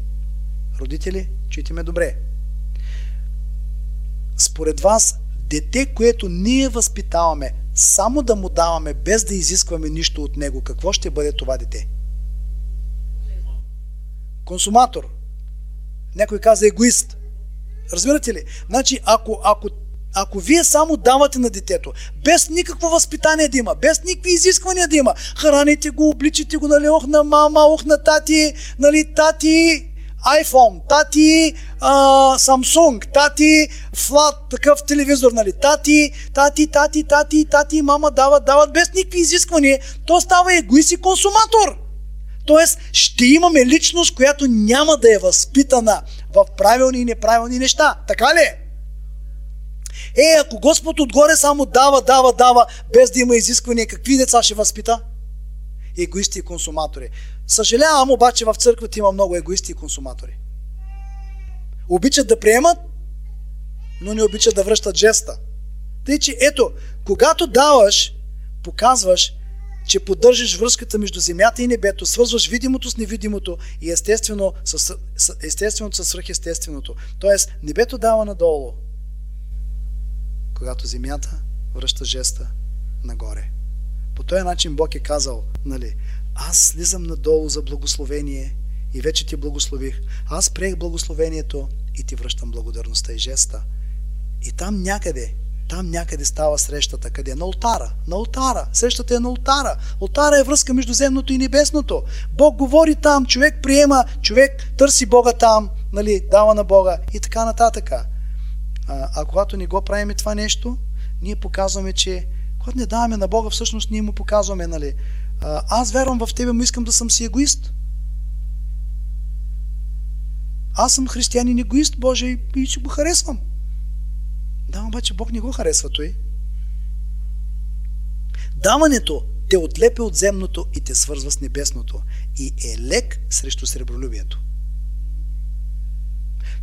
родители, чуйте ме добре. Според вас, дете, което ние възпитаваме, само да му даваме, без да изискваме нищо от него, какво ще бъде това дете? Консуматор. Някой каза егоист. Разбирате ли? Значи, ако, ако, ако вие само давате на детето, без никакво възпитание да има, без никакви изисквания да има, храните го, обличите го, нали, ох на мама, ох на тати, нали, тати, iPhone, тати а, Samsung, тати флат, такъв телевизор, нали? Тати, тати, тати, тати, тати, мама дават, дават без никакви изисквания. То става егоист и консуматор. Тоест, ще имаме личност, която няма да е възпитана в правилни и неправилни неща. Така ли? Е, ако Господ отгоре само дава, дава, дава, без да има изисквания, какви деца ще възпита? Егоисти и консуматори. Съжалявам, обаче в църквата има много егоисти и консуматори. Обичат да приемат, но не обичат да връщат жеста. Тъй, че ето, когато даваш, показваш, че поддържаш връзката между земята и небето, свързваш видимото с невидимото и естествено с, естественото с свръхестественото. Тоест, небето дава надолу, когато земята връща жеста нагоре. По този начин Бог е казал, нали, аз слизам надолу за благословение и вече ти благослових. Аз приех благословението и ти връщам благодарността и жеста. И там някъде, там някъде става срещата. Къде? На ултара. На ултара. Срещата е на ултара. Ултара е връзка между земното и небесното. Бог говори там, човек приема, човек търси Бога там, нали, дава на Бога и така нататък. А, когато не го правим това нещо, ние показваме, че когато не даваме на Бога, всъщност ние му показваме, нали, аз вярвам в тебе, но искам да съм си егоист. Аз съм християнин егоист, Боже, и, и си го харесвам. Да, обаче Бог не го харесва той. Даването те отлепе от земното и те свързва с небесното и е лек срещу сребролюбието.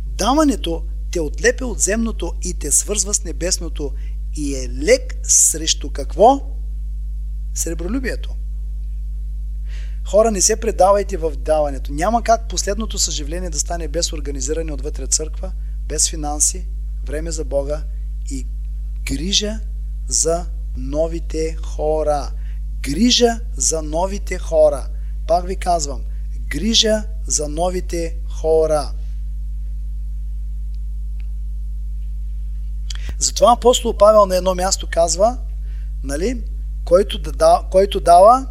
Даването те отлепе от земното и те свързва с небесното и е лек срещу какво? Сребролюбието. Хора, не се предавайте в даването. Няма как последното съживление да стане без организиране отвътре църква, без финанси, време за Бога и грижа за новите хора. Грижа за новите хора. Пак ви казвам, грижа за новите хора. Затова апостол Павел на едно място казва, нали, който, да, който дава,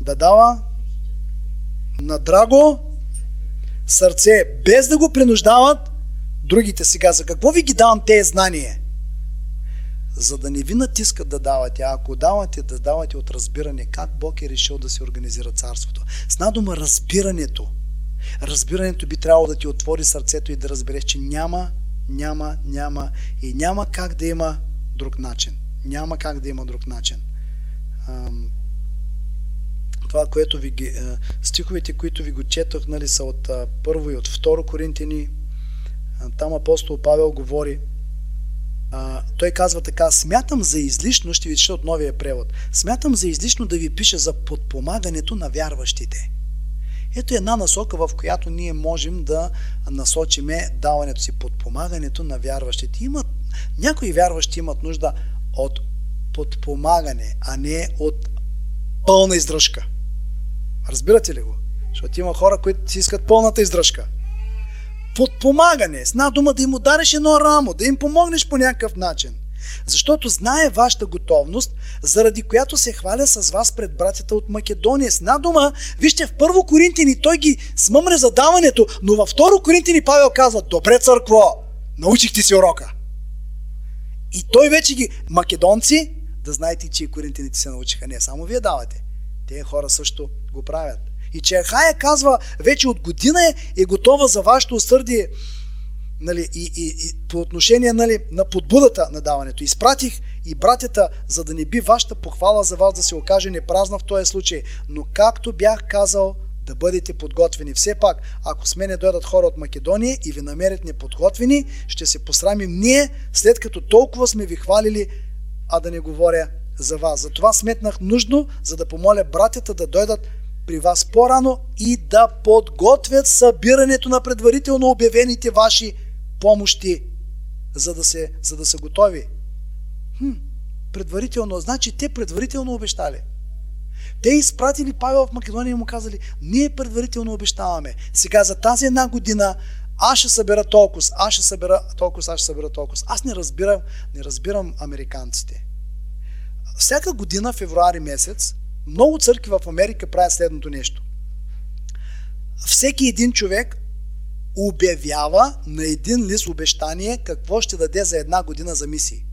да дава на драго сърце, без да го принуждават другите сега. За какво ви ги давам тези знания? За да не ви натискат да давате, а ако давате, да давате от разбиране как Бог е решил да се организира царството. С надума разбирането. Разбирането би трябвало да ти отвори сърцето и да разбереш, че няма, няма, няма и няма как да има друг начин. Няма как да има друг начин това, което ви стиховете, които ви го четох, нали, са от първо и от второ Коринтини. Там апостол Павел говори, той казва така, смятам за излишно, ще ви чета от новия превод, смятам за излишно да ви пиша за подпомагането на вярващите. Ето една насока, в която ние можем да насочиме даването си, подпомагането на вярващите. Имат, някои вярващи имат нужда от подпомагане, а не от пълна издръжка. Разбирате ли го? Защото има хора, които си искат пълната издръжка. Подпомагане. С една дума да им удариш едно рамо, да им помогнеш по някакъв начин. Защото знае вашата готовност, заради която се хваля с вас пред братята от Македония. С една дума, вижте, в първо Коринтини той ги смъмре за даването, но във второ Коринтини Павел казва, добре църкво, научихте си урока. И той вече ги, македонци, да знаете, че и коринтините се научиха. Не, само вие давате. Те хора също го правят. И че Ахая казва, вече от година е, е готова за вашето усърдие нали, и, и, и по отношение нали, на подбудата на даването. Изпратих и братята, за да не би вашата похвала за вас да се окаже непразна в този случай. Но както бях казал, да бъдете подготвени. Все пак, ако с мене дойдат хора от Македония и ви намерят неподготвени, ще се посрамим ние, след като толкова сме ви хвалили, а да не говоря за вас. Затова сметнах нужно, за да помоля братята да дойдат при вас по-рано и да подготвят събирането на предварително обявените ваши помощи, за да, се, за да са готови. Хм, предварително, значи те предварително обещали. Те изпратили Павел в Македония и му казали, ние предварително обещаваме. Сега за тази една година аз ще събера толкова, аз ще събера толкова, аз ще събера толкова. Аз не разбирам, не разбирам американците. Всяка година, февруари месец, много църкви в Америка правят следното нещо. Всеки един човек обявява на един лист обещание какво ще даде за една година за мисии.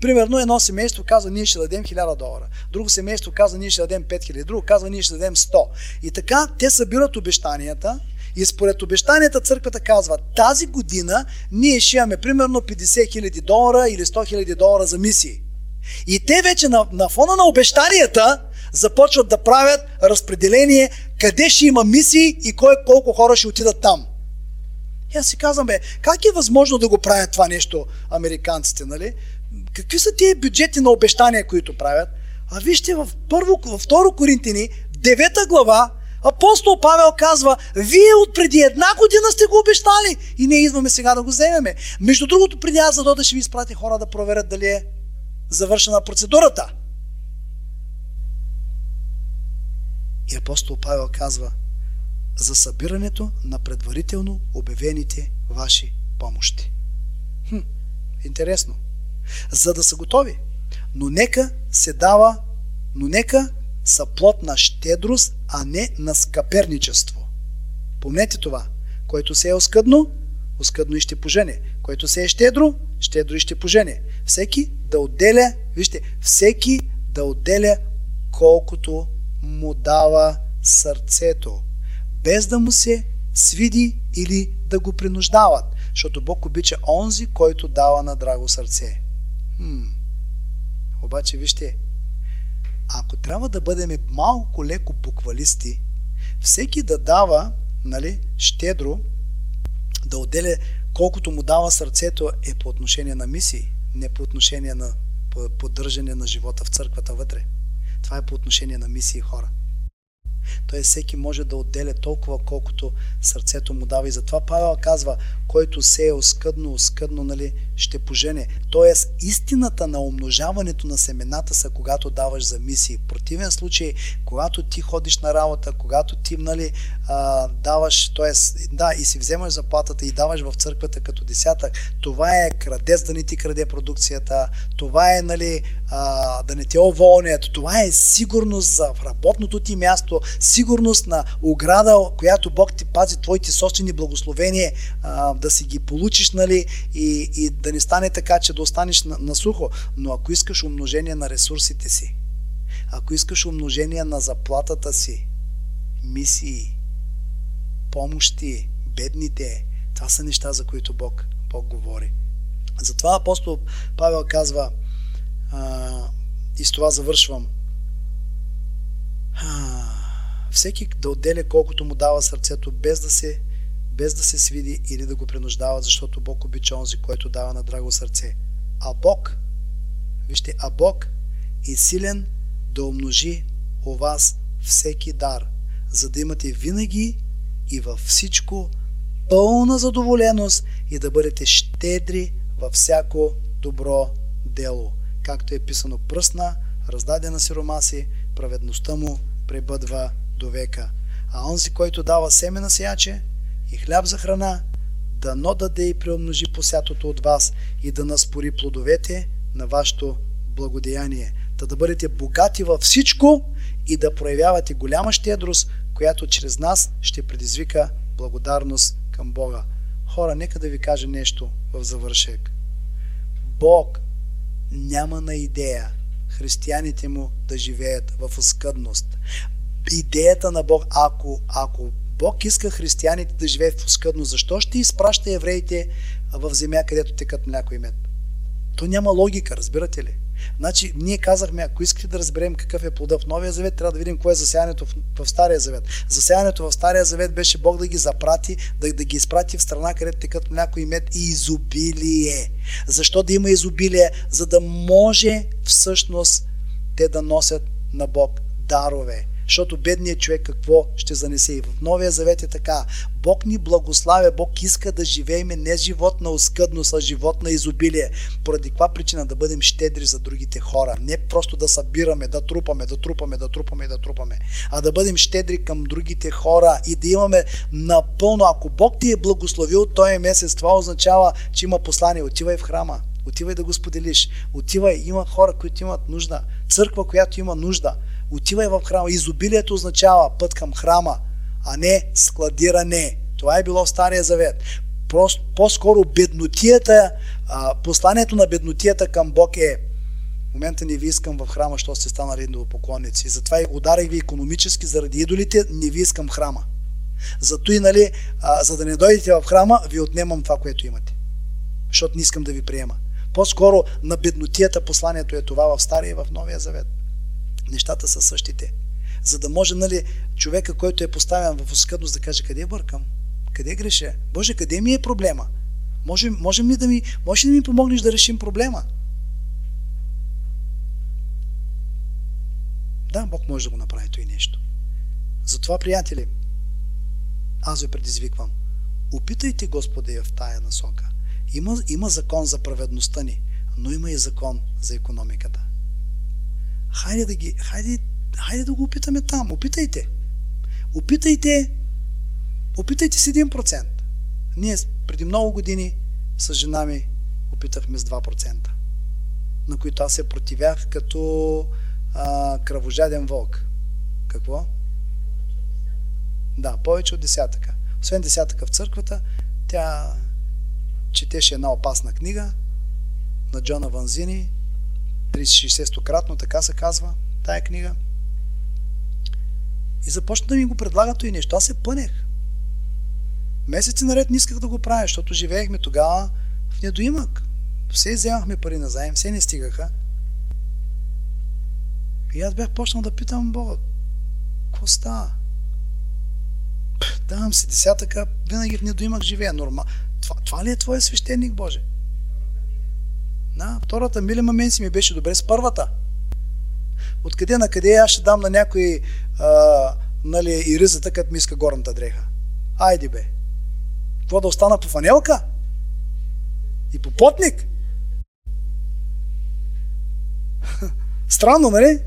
Примерно едно семейство казва, ние ще дадем 1000 долара. Друго семейство казва, ние ще дадем 5000. Друго казва, ние ще дадем 100. И така те събират обещанията и според обещанията църквата казва, тази година ние ще имаме примерно 50 000 долара или 100 000 долара за мисии. И те вече на, на фона на обещанията започват да правят разпределение къде ще има мисии и кой колко хора ще отидат там. И аз си казвам, бе, как е възможно да го правят това нещо американците, нали? Какви са тия бюджети на обещания, които правят? А вижте, в първо, във второ Коринтини, девета глава, апостол Павел казва, вие от преди една година сте го обещали и ние идваме сега да го вземеме. Между другото, преди аз да ще ви изпрати хора да проверят дали е завършена процедурата. И апостол Павел казва, за събирането на предварително обявените ваши помощи. Хм, интересно. За да са готови. Но нека се дава, но нека са плод на щедрост, а не на скъперничество. Помнете това. Който се е оскъдно, оскъдно и ще пожене. Който се е щедро, щедро и ще пожене. Всеки да отделя, вижте, всеки да отделя колкото му дава сърцето без да му се свиди или да го принуждават, защото Бог обича онзи, който дава на драго сърце. Хм. Обаче, вижте, ако трябва да бъдем малко леко буквалисти, всеки да дава, нали, щедро, да отделя колкото му дава сърцето е по отношение на мисии, не по отношение на поддържане на живота в църквата вътре. Това е по отношение на мисии хора. Той всеки може да отделя толкова, колкото сърцето му дава. И затова Павел казва, който се е оскъдно, оскъдно, нали, ще пожене. Тоест, истината на умножаването на семената са когато даваш за мисии. В противен случай, когато ти ходиш на работа, когато ти, нали, а, даваш, т.е. да, и си вземаш заплатата и даваш в църквата като десятък, това е крадец да не ти краде продукцията, това е, нали, а, да не те уволнят, това е сигурност за работното ти място, сигурност на ограда, която Бог ти пази твоите собствени благословения, а, да си ги получиш, нали, и, и да не стане така, че да останеш на, на сухо. Но ако искаш умножение на ресурсите си, ако искаш умножение на заплатата си, мисии, помощи, бедните, това са неща, за които Бог, Бог говори. Затова апостол Павел казва, а, и с това завършвам, всеки да отделя колкото му дава сърцето, без да се без да се свиди или да го принуждават, защото Бог обича онзи, който дава на драго сърце. А Бог, вижте, а Бог е силен да умножи у вас всеки дар, за да имате винаги и във всичко пълна задоволеност и да бъдете щедри във всяко добро дело. Както е писано пръсна, раздадена сиромаси, праведността му пребъдва до века. А онзи, който дава семе на сеяче, и хляб за храна, дано даде и преумножи посятото от вас и да наспори плодовете на вашето благодеяние, да да бъдете богати във всичко и да проявявате голяма щедрост, която чрез нас ще предизвика благодарност към Бога. Хора, нека да ви кажа нещо в завършек. Бог няма на идея християните му да живеят в оскъдност. Идеята на Бог, ако, ако Бог иска християните да живеят в оскъдно. Защо ще изпраща евреите в земя, където текат мляко и мед? То няма логика, разбирате ли? Значи, ние казахме, ако искате да разберем какъв е плода в Новия Завет, трябва да видим кое е засяването в, в Стария Завет. Засяването в Стария Завет беше Бог да ги запрати, да, да ги изпрати в страна, където текат мляко и мед и изобилие. Защо да има изобилие? За да може всъщност те да носят на Бог дарове. Защото бедният човек какво ще занесе? И в Новия Завет е така. Бог ни благославя, Бог иска да живееме не живот на оскъдност, а живот на изобилие. Поради каква причина да бъдем щедри за другите хора? Не просто да събираме, да трупаме, да трупаме, да трупаме, да трупаме, а да бъдем щедри към другите хора и да имаме напълно. Ако Бог ти е благословил този месец, това означава, че има послание. Отивай в храма. Отивай да го споделиш. Отивай, има хора, които имат нужда. Църква, която има нужда отивай в храма. Изобилието означава път към храма, а не складиране. Това е било в Стария Завет. По-скоро беднотията, посланието на беднотията към Бог е в момента не ви искам в храма, що сте станали идолопоклонници. Затова ударих ви економически заради идолите, не ви искам храма. Зато и, нали, а, за да не дойдете в храма, ви отнемам това, което имате. Защото не искам да ви приема. По-скоро на беднотията посланието е това в Стария и в Новия Завет. Нещата са същите. За да може, нали, човека, който е поставен в оскъдност да каже, къде бъркам? Къде греша? Боже, къде ми е проблема? Може, можем ли да ми, може ли да ми помогнеш да решим проблема? Да, Бог може да го направи и нещо. Затова, приятели, аз ви предизвиквам. Опитайте Господа в тая насока. Има, има закон за праведността ни, но има и закон за економиката. Хайде да, ги, хайде, хайде да го опитаме там. Опитайте. Опитайте. Опитайте с 1%. Ние преди много години с жена ми опитахме с 2%, на които аз се противях като а, кръвожаден вълк. Какво? Да, повече от десятъка. Освен десятъка в църквата, тя четеше една опасна книга на Джона Ванзини, 36-кратно, така се казва, тая книга. И започна да ми го предлага и нещо. Аз се пънех. Месеци наред не исках да го правя, защото живеехме тогава в недоимък. Все вземахме пари на заем, все не стигаха. И аз бях почнал да питам Бога, какво става? Давам си десятъка, винаги в недоимък живея. Норма. Това, това ли е твоя свещеник, Боже? Да, втората милима мен си ми беше добре с първата. Откъде на къде аз ще дам на някой а, нали, и ризата, като ми иска горната дреха. Айде бе. Това да остана по фанелка? И по потник? *laughs* Странно, нали?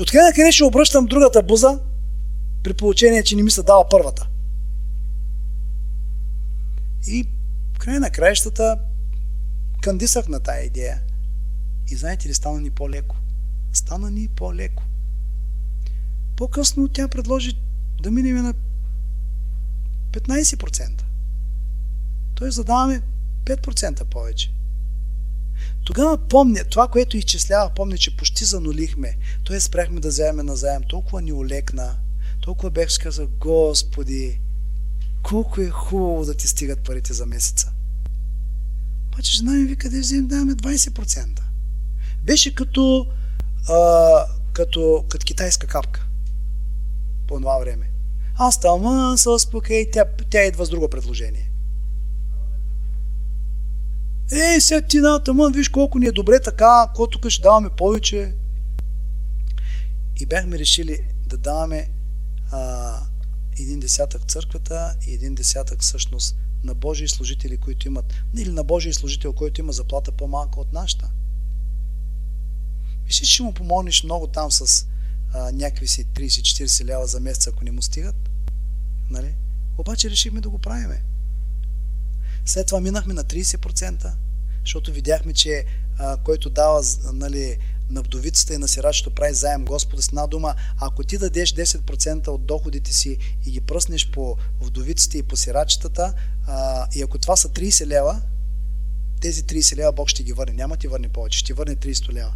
Откъде на къде ще обръщам другата буза, при получение, че не ми се дава първата? И край на краищата кандисах на тая идея. И знаете ли, стана ни по-леко. Стана ни по-леко. По-късно тя предложи да минем на 15%. Тоест задаваме 5% повече. Тогава помня, това, което изчислявах, помня, че почти занулихме. Тоест спряхме да вземем на заем. Толкова ни олекна. Толкова бех сказал, Господи, колко е хубаво да ти стигат парите за месеца. Обаче жена ми вика да вземем, даваме 20%. Беше като, а, като, като китайска капка по това време. Аз там се успокой, тя, тя идва с друго предложение. Ей, сега ти на тъмън, виж колко ни е добре така, какво тук ще даваме повече. И бяхме решили да даваме а, един десятък църквата и един десятък всъщност на Божии служители, които имат, или на Божий служител, който има заплата по-малка от нашата. Мислиш, ще му помогнеш много там с а, някакви си 30-40 лева за месец, ако не му стигат. Нали? Обаче решихме да го правиме. След това минахме на 30%, защото видяхме, че който дава нали, на вдовицата и на сирачето прави заем Господа с една дума, ако ти дадеш 10% от доходите си и ги пръснеш по вдовиците и по сирачетата, и ако това са 30 лева, тези 30 лева Бог ще ги върне. Няма ти върне повече, ще ти върне 300 лева.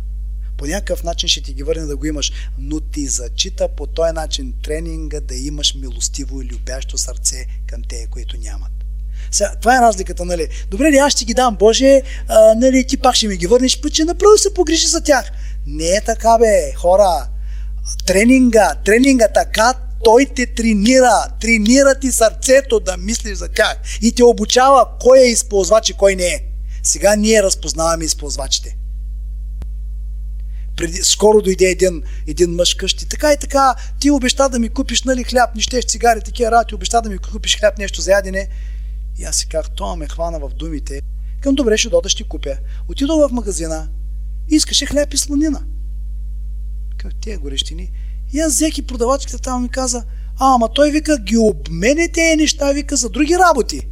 По някакъв начин ще ти ги върне да го имаш, но ти зачита по този начин тренинга да имаш милостиво и любящо сърце към те, които нямат. Сега, това е разликата, нали? Добре ли, аз ще ги дам, Боже, а, нали, ти пак ще ми ги върнеш, път че направо се погрижи за тях. Не е така, бе, хора. Тренинга, тренинга така, той те тренира, тренира ти сърцето да мислиш за тях и те обучава кой е използвач и кой не е. Сега ние разпознаваме използвачите. Преди, скоро дойде един, един мъж къщи. Така и така, ти обеща да ми купиш нали, хляб, не щеш цигари, такива работи, обеща да ми купиш хляб, нещо за ядене. И аз си казах, това ме хвана в думите. Към добре, ще дода, ще купя. Отидох в магазина, искаше хляб и сланина. Как тия горещини. И аз взех и продавачката там ми каза, а, ама той вика, ги обмене тези неща, вика, за други работи.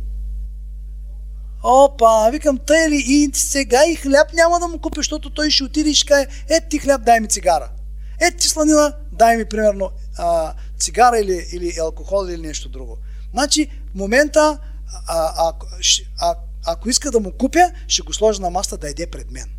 Опа, викам, тъй ли, и сега и хляб няма да му купя, защото той ще отиде и ще каже, ето ти хляб, дай ми цигара. Ето ти сланина, дай ми примерно а, цигара или, или алкохол или нещо друго. Значи, в момента а, а, а, ако иска да му купя, ще го сложа на маста да иде пред мен.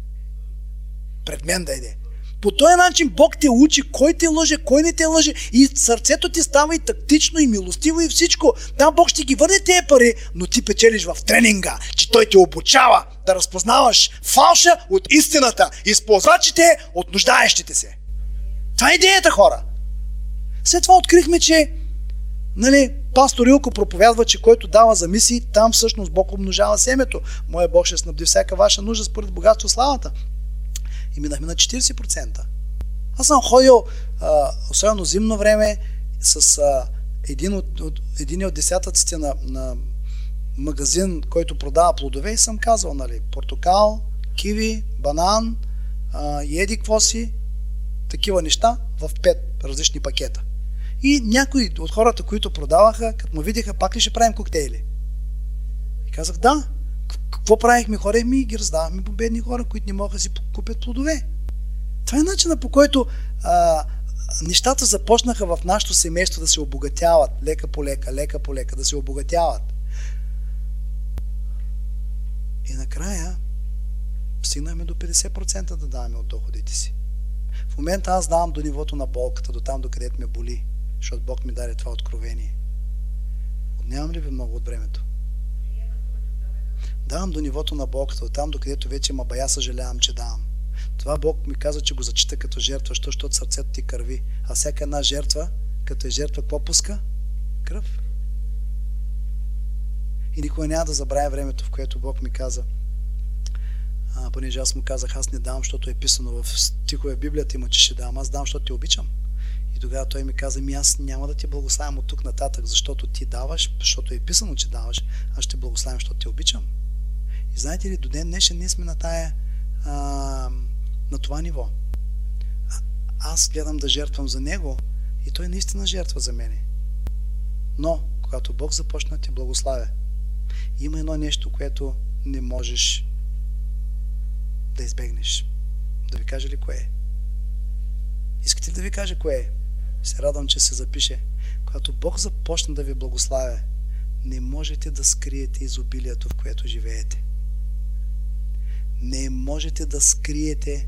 Пред мен да иде. По този начин Бог те учи кой те лъже, кой не те лъже и сърцето ти става и тактично, и милостиво, и всичко. Да, Бог ще ги върне тези пари, но ти печелиш в тренинга, че Той те обучава да разпознаваш фалша от истината, използвачите от нуждаещите се. Това е идеята, хора. След това открихме, че нали, пастор Илко проповядва, че който дава за мисии, там всъщност Бог обножава семето. Моя Бог ще снабди всяка ваша нужда според богатство славата. И минахме на 40%. Аз съм ходил, а, особено зимно време, с а, един, от, от, един от десятъците на, на магазин, който продава плодове и съм казал, нали, портокал, киви, банан а, еди какво си, такива неща в пет различни пакета. И някои от хората, които продаваха, като му видяха, пак ли ще правим коктейли? И казах, да. Какво правихме хора? Ми ги раздавахме по бедни хора, които не могат да си купят плодове. Това е начина по който а, нещата започнаха в нашето семейство да се обогатяват. Лека по лека, лека по лека, да се обогатяват. И накрая стигнахме до 50% да даваме от доходите си. В момента аз давам до нивото на болката, до там, до където ме боли, защото Бог ми даде това откровение. Отнямам ли ви много от времето? Давам до нивото на болката, до там, до където вече ма бая съжалявам, че давам. Това Бог ми каза, че го зачита като жертва, защото сърцето ти кърви. А всяка една жертва, като е жертва, какво пуска? Кръв. И никога няма да забравя времето, в което Бог ми каза, а, понеже аз му казах, аз не давам, защото е писано в стихове Библията има, че ще давам, аз давам, защото те обичам. Тогава той ми каза, ми аз няма да ти благославям от тук нататък, защото ти даваш, защото е писано, че даваш, аз ще благославям, защото те обичам. И знаете ли, до ден днешен ние сме на тая, а, на това ниво. А, аз гледам да жертвам за него и той наистина жертва за мене. Но, когато Бог започна да благославя, има едно нещо, което не можеш да избегнеш. Да ви кажа ли кое е? Искате ли да ви кажа кое е? Се радвам, че се запише. Когато Бог започне да ви благославя, не можете да скриете изобилието, в което живеете. Не можете да скриете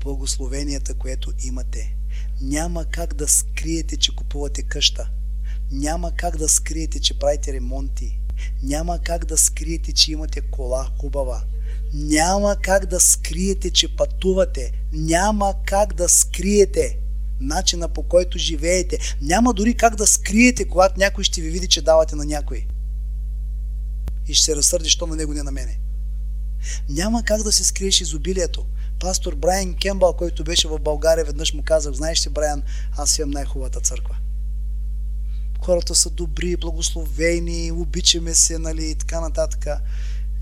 благословенията, което имате. Няма как да скриете, че купувате къща. Няма как да скриете, че правите ремонти. Няма как да скриете, че имате кола хубава. Няма как да скриете, че пътувате. Няма как да скриете начина по който живеете. Няма дори как да скриете, когато някой ще ви види, че давате на някой. И ще се разсърди, що на него не на мене. Няма как да се скриеш изобилието. Пастор Брайан Кембал, който беше в България, веднъж му казах, знаеш ли, Брайан, аз имам най-хубавата църква. Хората са добри, благословени, обичаме се, нали, и така нататък.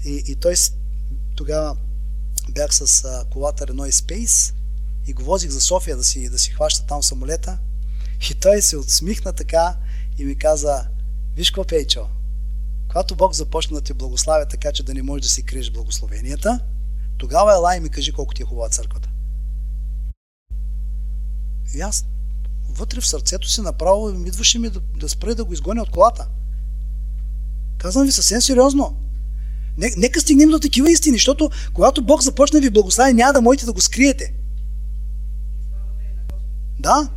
И, и той тогава бях с а, колата Renault Space и го возих за София да си, да си хваща там самолета. И той се отсмихна така и ми каза, виж какво, Пейчо, когато Бог започне да те благославя така, че да не можеш да си криеш благословенията, тогава ела и ми кажи колко ти е хубава църквата. И аз вътре в сърцето си направо ми идваше ми да, да спре да го изгоня от колата. Казвам ви съвсем сериозно. Нека стигнем до такива истини, защото когато Бог започне ви благослави, няма да можете да го скриете. Да.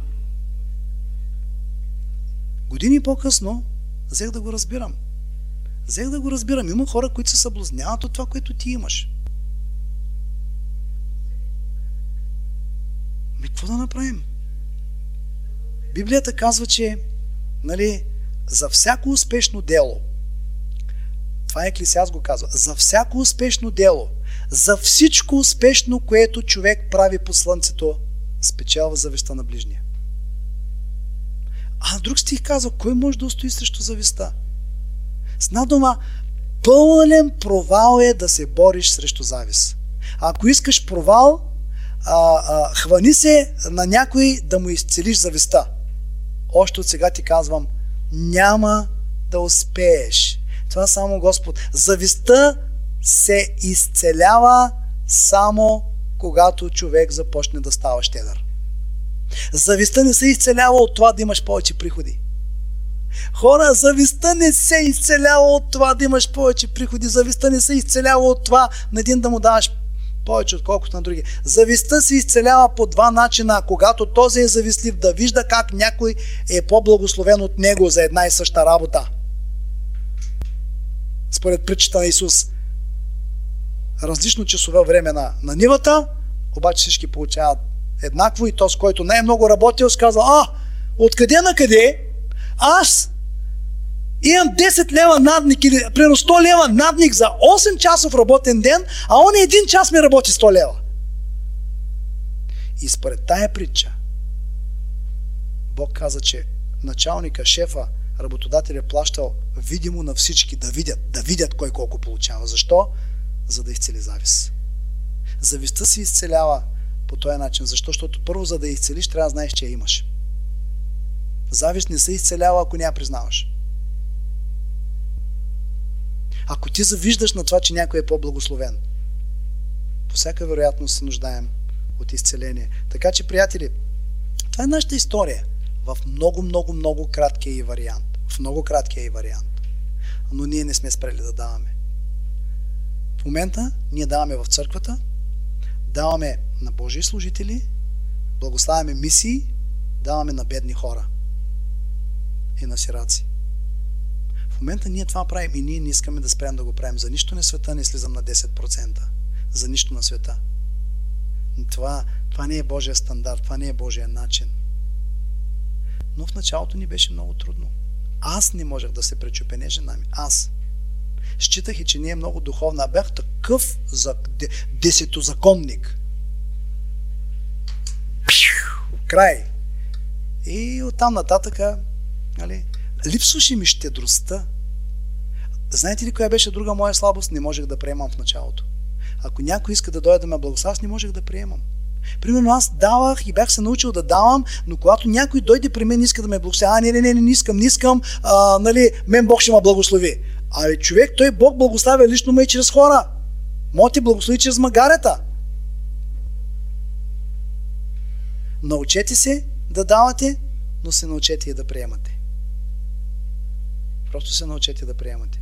Години по-късно взех да го разбирам. Взех да го разбирам. Има хора, които се съблазняват от това, което ти имаш. Ми, какво да направим? Библията казва, че нали, за всяко успешно дело, това е Еклисиас го казва, за всяко успешно дело, за всичко успешно, което човек прави по слънцето, спечелва зависта на ближния. А друг стих казва, кой може да устои срещу зависта? С надома, пълнен провал е да се бориш срещу завист. А ако искаш провал, а, а, хвани се на някой да му изцелиш зависта. Още от сега ти казвам, няма да успееш. Това само Господ. Зависта се изцелява само когато човек започне да става щедър. Зависта не се изцелява от това да имаш повече приходи. Хора, зависта не се изцелява от това да имаш повече приходи. Зависта не се изцелява от това на един да му даваш повече отколкото на други. Зависта се изцелява по два начина. Когато този е завистлив, да вижда как някой е по-благословен от него за една и съща работа. Според притчата на Исус. Различно часове време на, на нивата, обаче всички получават еднакво и то, с който не е работил, казва, а, откъде на къде? Аз имам 10 лева надник или примерно 100 лева надник за 8 часов работен ден, а он един час ми работи 100 лева. И според тая притча, Бог каза, че началника, шефа, работодателя е плащал видимо на всички да видят, да видят кой колко получава. Защо? За да изцели завис. Завистта се изцелява по този начин. Защо? Защото първо, за да изцелиш, трябва да знаеш, че я имаш. Завист не се изцелява, ако не я признаваш. Ако ти завиждаш на това, че някой е по-благословен, по всяка вероятност се нуждаем от изцеление. Така че, приятели, това е нашата история в много, много, много краткия и вариант. В много краткия и вариант. Но ние не сме спрели да даваме. В момента ние даваме в църквата, даваме на Божии служители, благославяме мисии, даваме на бедни хора и на сираци. В момента ние това правим и ние не искаме да спрем да го правим. За нищо на света не слизам на 10%. За нищо на света. Това, това не е Божия стандарт, това не е Божия начин. Но в началото ни беше много трудно. Аз не можех да се пречупене жена ми. Аз. Считах и, че не е много духовна. Бях такъв за десетозаконник. Край. И оттам нататък, нали, липсваше ми щедростта. Знаете ли коя беше друга моя слабост? Не можех да приемам в началото. Ако някой иска да дойде да ме благослави, не можех да приемам. Примерно аз давах и бях се научил да давам, но когато някой дойде при мен и иска да ме благослови, а не, не, не, не искам, не искам, а, нали, мен Бог ще ме благослови. Абе, човек, той Бог благославя лично ме и чрез хора. Може ти благослови чрез магарета. Научете се да давате, но се научете и да приемате. Просто се научете да приемате.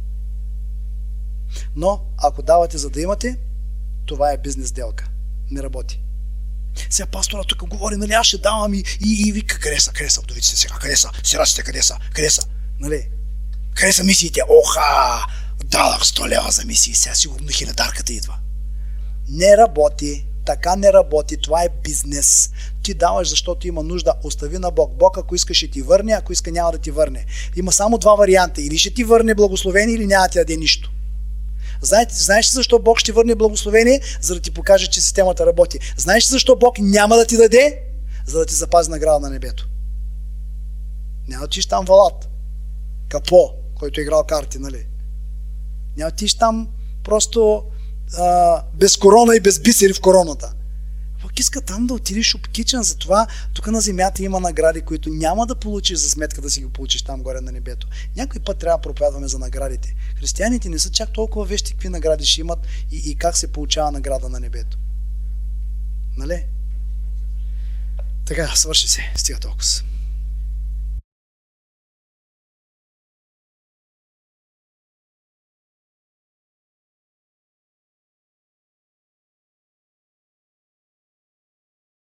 Но, ако давате за да имате, това е бизнес делка. Не работи. Сега пастора тук говори, нали, аз ще давам и, и, и вика, къде са, къде са вдовиците сега, къде са, сираците, къде са, къде са, нали? Къде са мисиите? Оха, дадах 100 лева за мисии, сега сигурно хилядарката идва. Не работи, така не работи, това е бизнес. Ти даваш, защото има нужда, остави на Бог. Бог, ако иска, ще ти върне, ако иска, няма да ти върне. Има само два варианта. Или ще ти върне благословение, или няма да ти даде нищо. Знаете, знаеш ли защо Бог ще върне благословение? За да ти покаже, че системата работи. Знаеш ли защо Бог няма да ти даде? За да ти запази награда на небето. Няма да тиш там валат. Капо, който е играл карти, нали? Няма тиш там просто а, без корона и без бисери в короната. Бог иска там да отидеш обкичен, затова тук на земята има награди, които няма да получиш за сметка да си ги получиш там горе на небето. Някой път трябва да проповядваме за наградите. Християните не са чак толкова вещи, какви награди ще имат и, и как се получава награда на небето. Нали? Така, свърши се. Стига толкова.